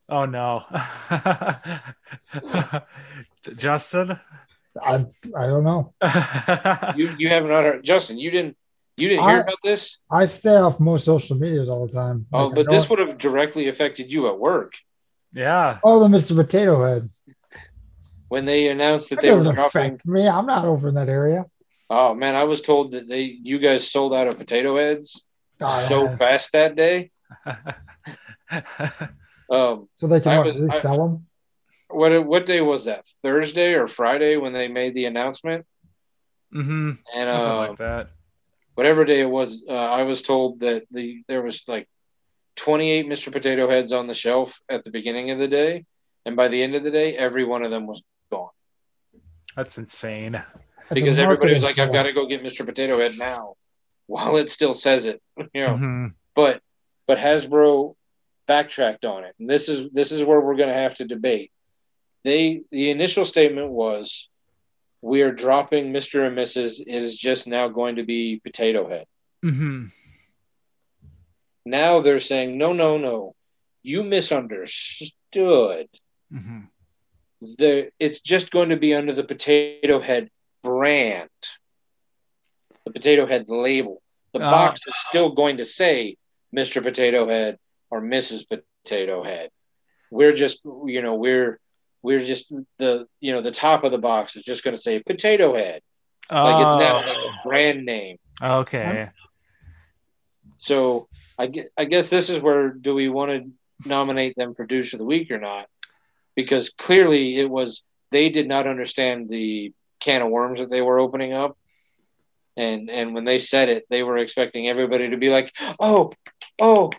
[SPEAKER 2] Oh no. Justin?
[SPEAKER 3] I I don't know.
[SPEAKER 1] You you have not heard Justin. You didn't you didn't hear
[SPEAKER 3] I-
[SPEAKER 1] about this.
[SPEAKER 3] I stay off most social medias all the time.
[SPEAKER 1] Oh,
[SPEAKER 3] Like,
[SPEAKER 1] but this would have directly affected you at work
[SPEAKER 2] yeah.
[SPEAKER 3] Oh, the Mr. Potato Head.
[SPEAKER 1] When they announced that
[SPEAKER 3] That
[SPEAKER 1] they were
[SPEAKER 3] doesn't
[SPEAKER 1] dropping.
[SPEAKER 3] me. I'm not over in that area.
[SPEAKER 1] Oh man, I was told that they you guys sold out of potato heads
[SPEAKER 3] Oh,
[SPEAKER 1] so
[SPEAKER 3] yeah.
[SPEAKER 1] fast that day. Um,
[SPEAKER 3] So they can
[SPEAKER 1] I
[SPEAKER 3] what,
[SPEAKER 1] was- I-
[SPEAKER 3] them.
[SPEAKER 1] what what day was that? Thursday or Friday when they made the announcement?
[SPEAKER 2] Mm-hmm.
[SPEAKER 1] And
[SPEAKER 2] Something
[SPEAKER 1] uh,
[SPEAKER 2] like that.
[SPEAKER 1] whatever day it was, uh, I was told that the there was like 28 Mr. Potato Heads on the shelf at the beginning of the day, and by the end of the day, every one of them was gone
[SPEAKER 2] That's insane.
[SPEAKER 3] That's
[SPEAKER 1] because everybody was like, "I've got to go get Mr. Potato Head now," while it still says it, you know.
[SPEAKER 2] Mhm.
[SPEAKER 1] But but Hasbro backtracked on it, and this is this is where we're going to have to debate. They the initial statement was, "We are dropping Mr. and Mrs. It is just now going to be Potato Head."
[SPEAKER 2] Mm-hmm.
[SPEAKER 1] Now they're saying, no, no, no. You misunderstood.
[SPEAKER 2] Mhm.
[SPEAKER 1] The it's just going to be under the Potato Head brand, the Potato Head label. The
[SPEAKER 2] Ah.
[SPEAKER 1] box is still going to say Mr. Potato Head or Mrs. Potato Head. We're just, you know, we're we're just the you know the top of the box is just going to say Potato Head, like it's now like a brand name.
[SPEAKER 2] Oh, okay.
[SPEAKER 1] So I guess, I guess this is where do we want to nominate them for douche of the week or not? Because clearly it was they did not understand the can of worms that they were opening up, and and when they said it, they were expecting everybody to be like, oh, oh,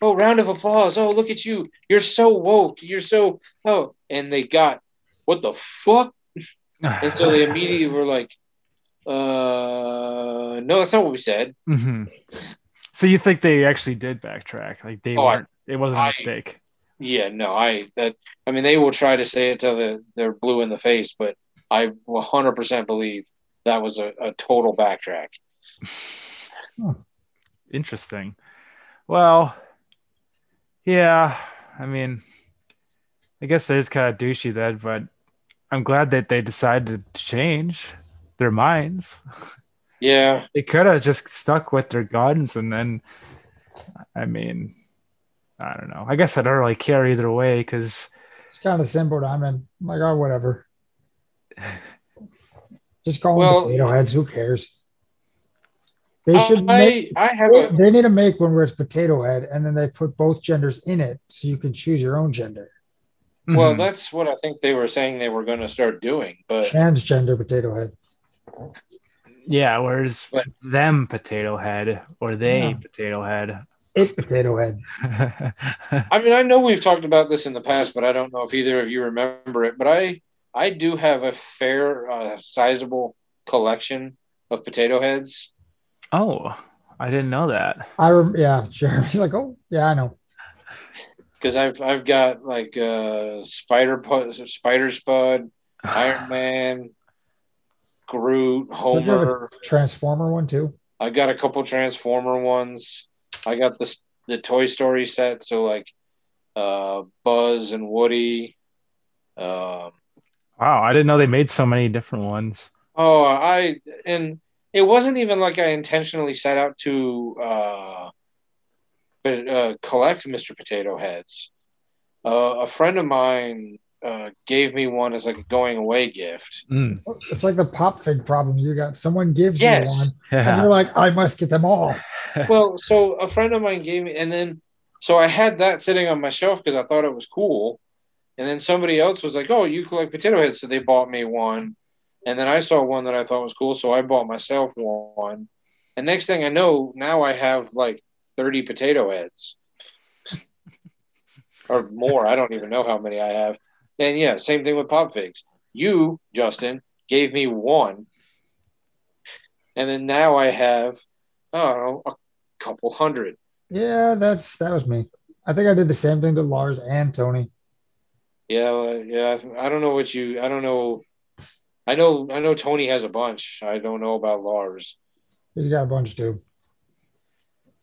[SPEAKER 1] oh, round of applause! Oh, look at you! You're so woke! You're so oh, and they got what the fuck? And so they immediately were like, uh, no, that's not what we said.
[SPEAKER 2] Mhm. So you think they actually did backtrack? Like they
[SPEAKER 1] Oh,
[SPEAKER 2] weren't. it wasn't a
[SPEAKER 1] I-
[SPEAKER 2] mistake.
[SPEAKER 1] Yeah, no, I that I mean they will try to say it till the, they're blue in the face, but I 100% believe that was a, a total backtrack.
[SPEAKER 2] Interesting. Well, yeah. I mean, I guess that is kind of douchey then, but I'm glad that they decided to change their minds.
[SPEAKER 1] Yeah,
[SPEAKER 2] They could have just stuck with their guns, and then, I mean, I don't know. I guess I don't really care either way because
[SPEAKER 3] It's kind of simple. but I'm in. I'm like, oh, whatever. Just call
[SPEAKER 1] Well-
[SPEAKER 3] them potato heads. Who cares? They should
[SPEAKER 1] I
[SPEAKER 3] make.
[SPEAKER 1] I have a
[SPEAKER 3] They need to make one where it's potato head, and then they put both genders in it, so you can choose your own gender.
[SPEAKER 1] well,
[SPEAKER 2] Mhm.
[SPEAKER 1] that's what I think they were saying they were going to start doing, but
[SPEAKER 3] Transgender potato head.
[SPEAKER 2] yeah. Whereas
[SPEAKER 1] But-
[SPEAKER 2] them potato head or they
[SPEAKER 3] Yeah.
[SPEAKER 2] potato head.
[SPEAKER 3] It potato head.
[SPEAKER 1] I mean I know we've talked about this in the past, but I don't know if either of you remember it, but I I do have a fair uh, sizable collection of potato heads.
[SPEAKER 2] oh, I didn't know that.
[SPEAKER 3] I rem- yeah, Jeremy's like, oh yeah, I know.
[SPEAKER 1] because I've I've got like uh Spider Pu- Spider Spud, Iron Man, Groot,
[SPEAKER 3] Don't you have a-
[SPEAKER 1] Homer.
[SPEAKER 3] Transformer one too.
[SPEAKER 1] I got a couple Transformer ones. I got the the Toy Story set, so like uh Buzz and Woody. Um,
[SPEAKER 2] Wow, I didn't know they made so many different ones.
[SPEAKER 1] oh, I and it wasn't even like I intentionally set out to uh, but uh, collect Mr. Potato Heads. Uh, a friend of mine uh, gave me one as like a going away gift.
[SPEAKER 2] Mm.
[SPEAKER 3] It's like the pop fig problem. You got someone gives
[SPEAKER 1] Yes.
[SPEAKER 3] you one, and you're like, I must get them all.
[SPEAKER 1] well, so a friend of mine gave me, and then so I had that sitting on my shelf because I thought it was cool. And then somebody else was like, "Oh, you collect potato heads," so they bought me one. And then I saw one that I thought was cool, so I bought myself one. And next thing I know, now I have like thirty potato heads, or more. I don't even know how many I have. And yeah, same thing with pop figs. You, Justin, gave me one, and then now I have oh a couple hundred.
[SPEAKER 3] Yeah, that's that was me. I think I did the same thing to Lars and Tony.
[SPEAKER 1] Yeah, uh, yeah. I don't know what you. I don't know. I know. I know Tony has a bunch. I don't know about Lars.
[SPEAKER 3] He's got a bunch too.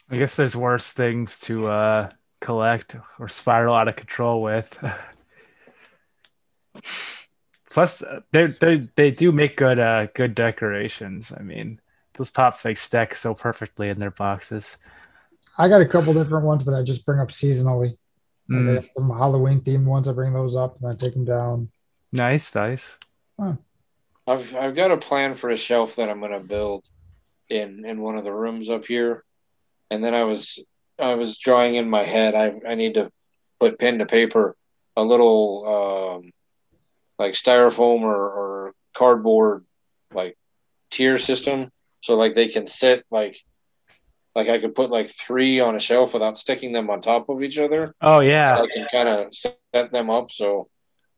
[SPEAKER 2] I guess there's worse things to uh, collect or spiral out of control with. Plus, they they they do make good uh good decorations. I mean, those pop fake stack so perfectly in their boxes.
[SPEAKER 3] I got a couple different ones that I just bring up seasonally.
[SPEAKER 2] Mm.
[SPEAKER 3] I some Halloween themed ones. I bring those up and I take them down.
[SPEAKER 2] Nice, nice.
[SPEAKER 1] I've I've got a plan for a shelf that I'm going to build in in one of the rooms up here, and then I was I was drawing in my head. I I need to put pen to paper a little um, like styrofoam or, or cardboard like tier system, so like they can sit like like I could put like three on a shelf without sticking them on top of each other.
[SPEAKER 2] Oh yeah,
[SPEAKER 1] I can kind of set them up so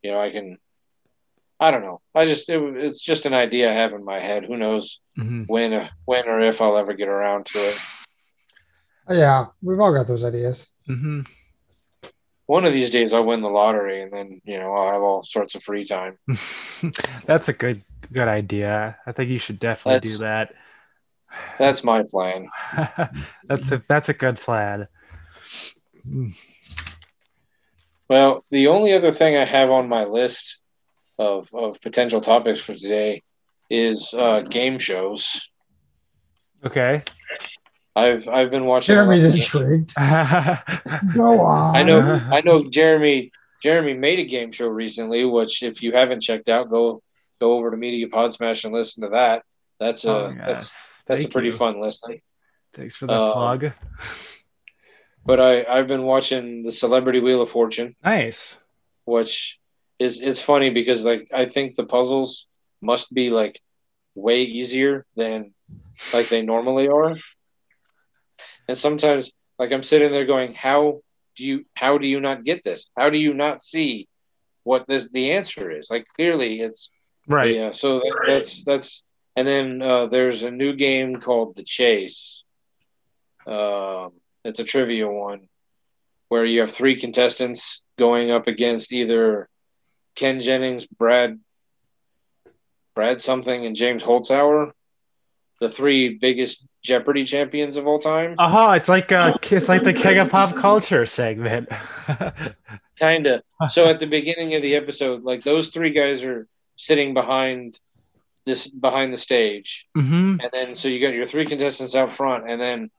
[SPEAKER 1] you know I can. I don't know. I just it, it's just an idea I have in my head. Who knows
[SPEAKER 2] Mhm.
[SPEAKER 1] when when or if I'll ever get around to it.
[SPEAKER 3] Yeah, we've all got those ideas.
[SPEAKER 2] Mhm.
[SPEAKER 1] One of these days I'll win the lottery and then you know I'll have all sorts of free time.
[SPEAKER 2] That's a good good idea. I think you should definitely
[SPEAKER 1] That's-
[SPEAKER 2] do that.
[SPEAKER 1] That's my plan.
[SPEAKER 2] that's a that's a good plan.
[SPEAKER 1] Well, the only other thing I have on my list of of potential topics for today is uh, game shows.
[SPEAKER 2] Okay.
[SPEAKER 1] I've I've been watching. a lot
[SPEAKER 3] Jeremy's
[SPEAKER 1] of-
[SPEAKER 3] intrigued. Go on.
[SPEAKER 1] I know I know Jeremy Jeremy made a game show recently, which if you haven't checked out, go go over to Media Pod Smash and listen to that. That's a
[SPEAKER 2] Oh, yes.
[SPEAKER 1] that's that's
[SPEAKER 2] Thank
[SPEAKER 1] a pretty
[SPEAKER 2] you.
[SPEAKER 1] fun listen.
[SPEAKER 2] Thanks for the
[SPEAKER 1] Uh,
[SPEAKER 2] plug.
[SPEAKER 1] But I I've been watching the Celebrity Wheel of Fortune,
[SPEAKER 2] Nice.
[SPEAKER 1] which is it's funny because like I think the puzzles must be like way easier than like they normally are. And sometimes like I'm sitting there going, how do you how do you not get this? How do you not see what this the answer is? Like clearly it's
[SPEAKER 2] Right.
[SPEAKER 1] yeah, so that, that's that's and then uh, there's a new game called The Chase. Um, it's a trivia one where you have three contestants going up against either Ken Jennings, Brad, Brad something, and James Holzhauer, the three biggest Jeopardy champions of all time.
[SPEAKER 2] Oh, it's like uh it's like the King of Pop Culture segment.
[SPEAKER 1] kind of so at the beginning of the episode like those three guys are sitting behind this behind the stage
[SPEAKER 2] hmm
[SPEAKER 1] and then so you got your three contestants out front and then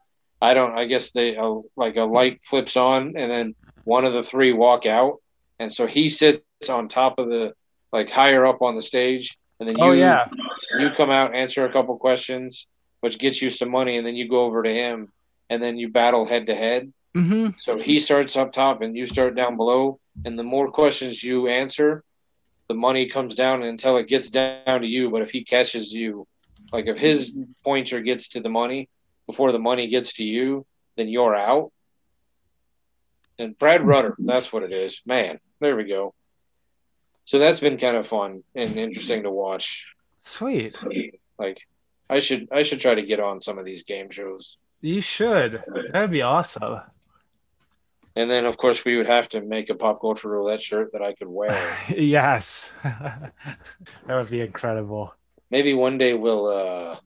[SPEAKER 1] i don't i guess they uh, like a light flips on and then one of the three walk out and so he sits on top of the like higher up on the stage and then you
[SPEAKER 2] Oh yeah.
[SPEAKER 1] You come out answer a couple questions which gets you some money and then you go over to him and then you battle head to head
[SPEAKER 2] hmm
[SPEAKER 1] so he starts up top and you start down below. And the more questions you answer, the money comes down until it gets down to you. But if he catches you, like if his pointer gets to the money before the money gets to you, then you're out. And Brad Rutter, that's what it is. Man, there we go. So that's been kind of fun and interesting to watch.
[SPEAKER 2] Sweet.
[SPEAKER 1] Like I should I should try to get on some of these game shows.
[SPEAKER 2] You should. That'd be awesome.
[SPEAKER 1] And then of course we would have to make a pop culture roulette shirt that I could wear.
[SPEAKER 2] yes. that would be incredible.
[SPEAKER 1] maybe one day we'll uh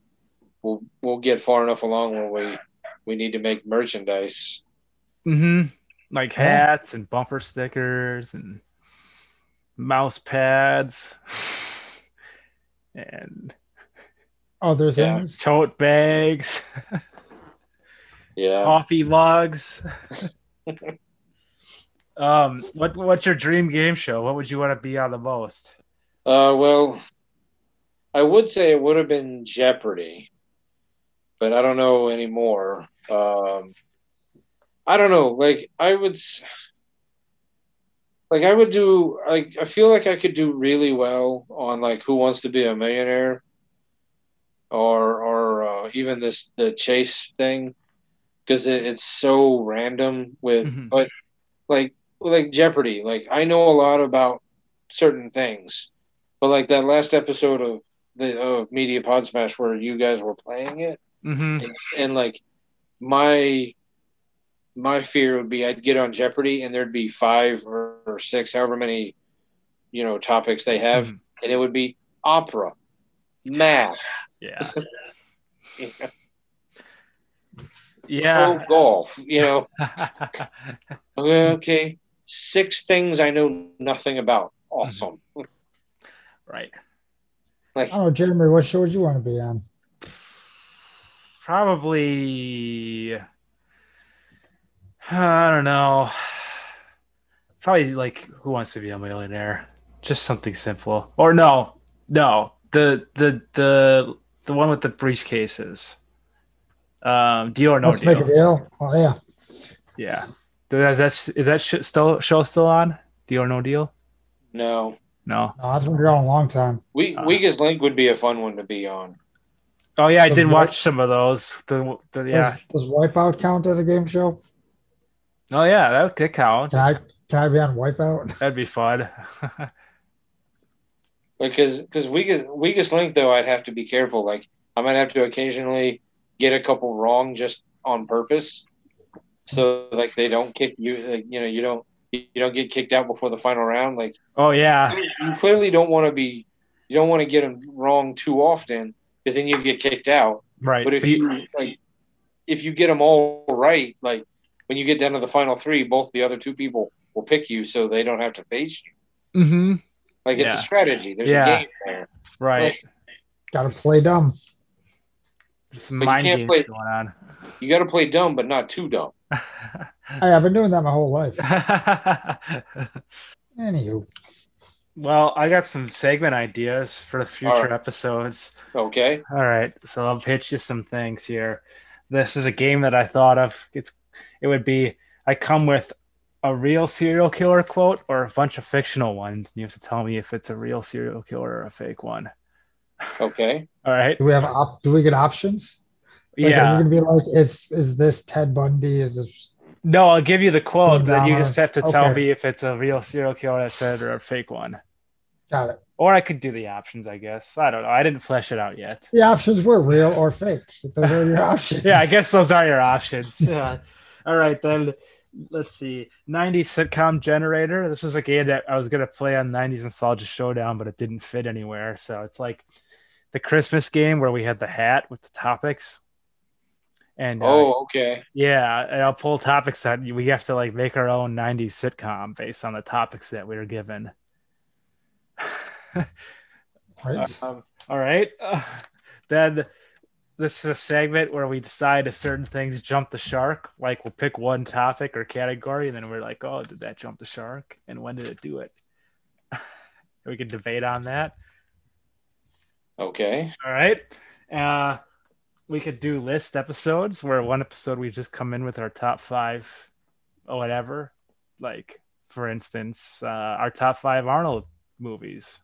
[SPEAKER 1] we'll we'll get far enough along where we we need to make merchandise.
[SPEAKER 2] hmm Like hats and bumper stickers and mouse pads and
[SPEAKER 3] Other
[SPEAKER 1] Yeah.
[SPEAKER 3] things.
[SPEAKER 2] tote bags,
[SPEAKER 1] Yeah.
[SPEAKER 2] coffee mugs. um, what what's your dream game show? What would you want to be on the most?
[SPEAKER 1] Uh well I would say it would have been Jeopardy, but I don't know anymore. Um I don't know, like I would s- like I would do like I feel like I could do really well on like Who Wants to Be a Millionaire or or uh, even this the chase thing because it, it's so random with
[SPEAKER 2] Mhm.
[SPEAKER 1] but like like Jeopardy like I know a lot about certain things but like that last episode of the of Media Pod Smash where you guys were playing it,
[SPEAKER 2] hmm
[SPEAKER 1] and, and like my my fear would be I'd get on Jeopardy and there'd be five or, or six, however many, you know, topics they have,
[SPEAKER 2] Mhm.
[SPEAKER 1] and it would be opera, math,
[SPEAKER 2] Yeah.
[SPEAKER 1] you know,
[SPEAKER 2] Yeah.
[SPEAKER 1] golf, you know. Okay, okay, six things I know nothing about. Awesome.
[SPEAKER 2] right.
[SPEAKER 1] Like
[SPEAKER 3] I don't know, Jeremy. What show would you want to be on?
[SPEAKER 2] Probably. I don't know. Probably like Who Wants to Be a Millionaire? Just something simple. Or no, no. The the the the one with the briefcases. Um, deal or no
[SPEAKER 3] Let's make a
[SPEAKER 2] deal.
[SPEAKER 3] deal. Oh yeah.
[SPEAKER 2] Yeah. Is that is that sh- still show still on? Deal or no deal?
[SPEAKER 1] no,
[SPEAKER 2] No.
[SPEAKER 3] No, that's been going a long time.
[SPEAKER 1] we
[SPEAKER 2] Uh.
[SPEAKER 1] Weakest Link would be a fun one to be on.
[SPEAKER 2] Oh yeah, I did watch some of those. The, the yeah.
[SPEAKER 3] Does, does Wipeout count as a game show?
[SPEAKER 2] Oh yeah, that, that counts.
[SPEAKER 3] Can I can I be on Wipeout?
[SPEAKER 2] That'd be fun.
[SPEAKER 1] Because because weakest weakest link though I'd have to be careful. Like I might have to occasionally get a couple wrong just on purpose, so like they don't kick you. Like, you know you don't you don't get kicked out before the final round. Like
[SPEAKER 2] oh yeah.
[SPEAKER 1] you clearly don't want to be you don't want to get them wrong too often because then you get kicked out.
[SPEAKER 2] Right.
[SPEAKER 1] But if
[SPEAKER 2] But you-
[SPEAKER 1] you like if you get them all right, like when you get down to the final three, both the other two people will pick you, so they don't have to face you.
[SPEAKER 2] Mhm.
[SPEAKER 1] Like it's
[SPEAKER 2] Yeah.
[SPEAKER 1] a strategy. There's
[SPEAKER 2] Yeah.
[SPEAKER 1] a game there.
[SPEAKER 2] Right.
[SPEAKER 3] Gotta play dumb.
[SPEAKER 2] Some
[SPEAKER 1] But you
[SPEAKER 2] mind
[SPEAKER 1] can't
[SPEAKER 2] games
[SPEAKER 1] play-
[SPEAKER 2] going on.
[SPEAKER 1] You got to play dumb, but not too dumb.
[SPEAKER 3] Hey, I've been doing that my whole life. Anywho,
[SPEAKER 2] well, I got some segment ideas for the future
[SPEAKER 1] All right.
[SPEAKER 2] episodes.
[SPEAKER 1] Okay.
[SPEAKER 2] All right, so I'll pitch you some things here. This is a game that I thought of. It's it would be I come with a real serial killer quote or a bunch of fictional ones. And you have to tell me if it's a real serial killer or a fake one.
[SPEAKER 1] Okay.
[SPEAKER 2] All right.
[SPEAKER 3] do we have op- do we get options? Like, Are you
[SPEAKER 2] yeah.
[SPEAKER 3] gonna be like, it's is this Ted Bundy? Is this
[SPEAKER 2] No, I'll give you the quote, but you just have to tell
[SPEAKER 3] Okay.
[SPEAKER 2] me if it's a real serial killer that said or a fake one.
[SPEAKER 3] got it?
[SPEAKER 2] Or I could do the options, I guess. I don't know. I didn't flesh it out yet.
[SPEAKER 3] The options were real or fake. Those are your options.
[SPEAKER 2] Yeah, I guess those are your options. Yeah. All right, then. Let's see. 90s sitcom generator. This was a game that I was going to play on 90s Nostalgia Showdown, but it didn't fit anywhere. So it's like the Christmas game where we had the hat with the topics. And uh,
[SPEAKER 1] Oh, okay.
[SPEAKER 2] yeah, and I'll pull topics that we have to like make our own 90s sitcom based on the topics that we were given.
[SPEAKER 3] Right.
[SPEAKER 2] Um, all right. Uh, then this is a segment where we decide if certain things jump the shark. Like we'll pick one topic or category, and then we're like, oh, did that jump the shark? And when did it do it? we can debate on that.
[SPEAKER 1] Okay.
[SPEAKER 2] All right. Uh, we could do list episodes where one episode we just come in with our top five or whatever. Like, for instance, uh, our top five Arnold movies.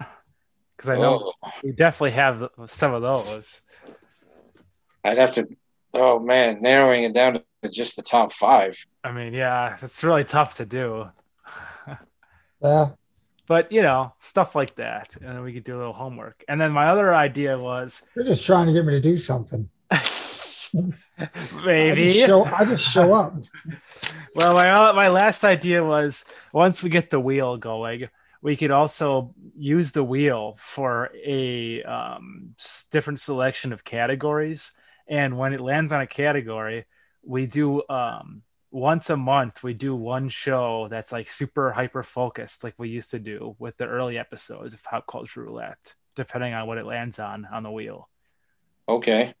[SPEAKER 2] Because I know
[SPEAKER 1] Oh,
[SPEAKER 2] we definitely have some of those.
[SPEAKER 1] I'd have to. Oh man, narrowing it down to just the top five.
[SPEAKER 2] I mean, yeah, it's really tough to do.
[SPEAKER 3] Yeah.
[SPEAKER 2] But, you know, stuff like that. And then we could do a little homework. And then my other idea was
[SPEAKER 3] You're just trying to get me to do something. I
[SPEAKER 2] maybe.
[SPEAKER 3] just show, I just show up.
[SPEAKER 2] Well, my my last idea was once we get the wheel going, we could also use the wheel for a um, different selection of categories. And when it lands on a category, we do um, once a month. We do one show that's like super hyper focused, like we used to do with the early episodes of Pop Culture Roulette, depending on what it lands on on the wheel.
[SPEAKER 1] Okay.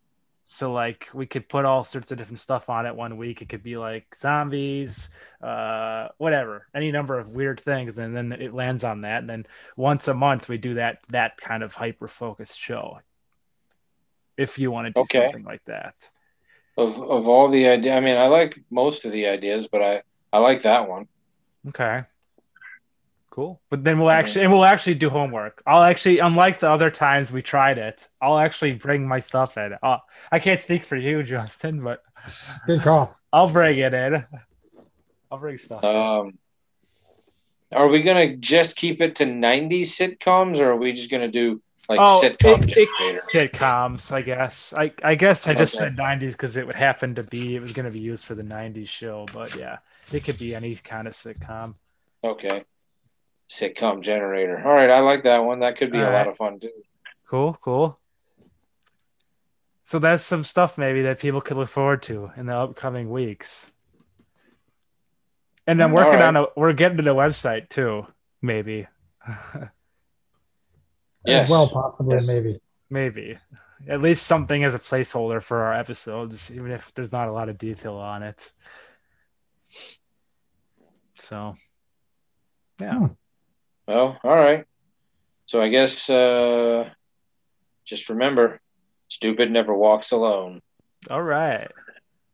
[SPEAKER 2] So like we could put all sorts of different stuff on it one week. It could be like zombies, uh, whatever, any number of weird things, and then it lands on that. And then once a month we do that that kind of hyper focused show. If you want to do
[SPEAKER 1] Okay.
[SPEAKER 2] something like that.
[SPEAKER 1] Of of all the idea, I mean, I like most of the ideas, but I I like that one.
[SPEAKER 2] Okay. Cool. But then we'll actually and we'll actually do homework. I'll actually unlike the other times we tried it, I'll actually bring my stuff in. i I can't speak for you, Justin, but
[SPEAKER 3] Good call.
[SPEAKER 2] I'll bring it in. I'll bring stuff. in.
[SPEAKER 1] Um, are we gonna just keep it to '90s sitcoms, or are we just gonna do Like
[SPEAKER 2] oh,
[SPEAKER 1] sitcom
[SPEAKER 2] it- it- sitcoms, I guess. I I guess I just
[SPEAKER 1] Okay.
[SPEAKER 2] said '90s because it would happen to be it was going to be used for the '90s show, but yeah, it could be any kind of sitcom.
[SPEAKER 1] Okay. Sitcom generator. All right, I like that one. That could be
[SPEAKER 2] All
[SPEAKER 1] a
[SPEAKER 2] right.
[SPEAKER 1] lot of fun too.
[SPEAKER 2] Cool, cool. So that's some stuff maybe that people could look forward to in the upcoming weeks. And I'm working
[SPEAKER 1] all
[SPEAKER 2] on a we're getting to the website too, maybe.
[SPEAKER 1] Yes.
[SPEAKER 3] As well, possibly,
[SPEAKER 1] Yes.
[SPEAKER 3] maybe.
[SPEAKER 2] maybe. At least something as a placeholder for our episodes, even if there's not a lot of detail on it. So yeah.
[SPEAKER 3] Hmm.
[SPEAKER 1] Well, all right. So I guess uh just remember, stupid never walks alone.
[SPEAKER 2] All right.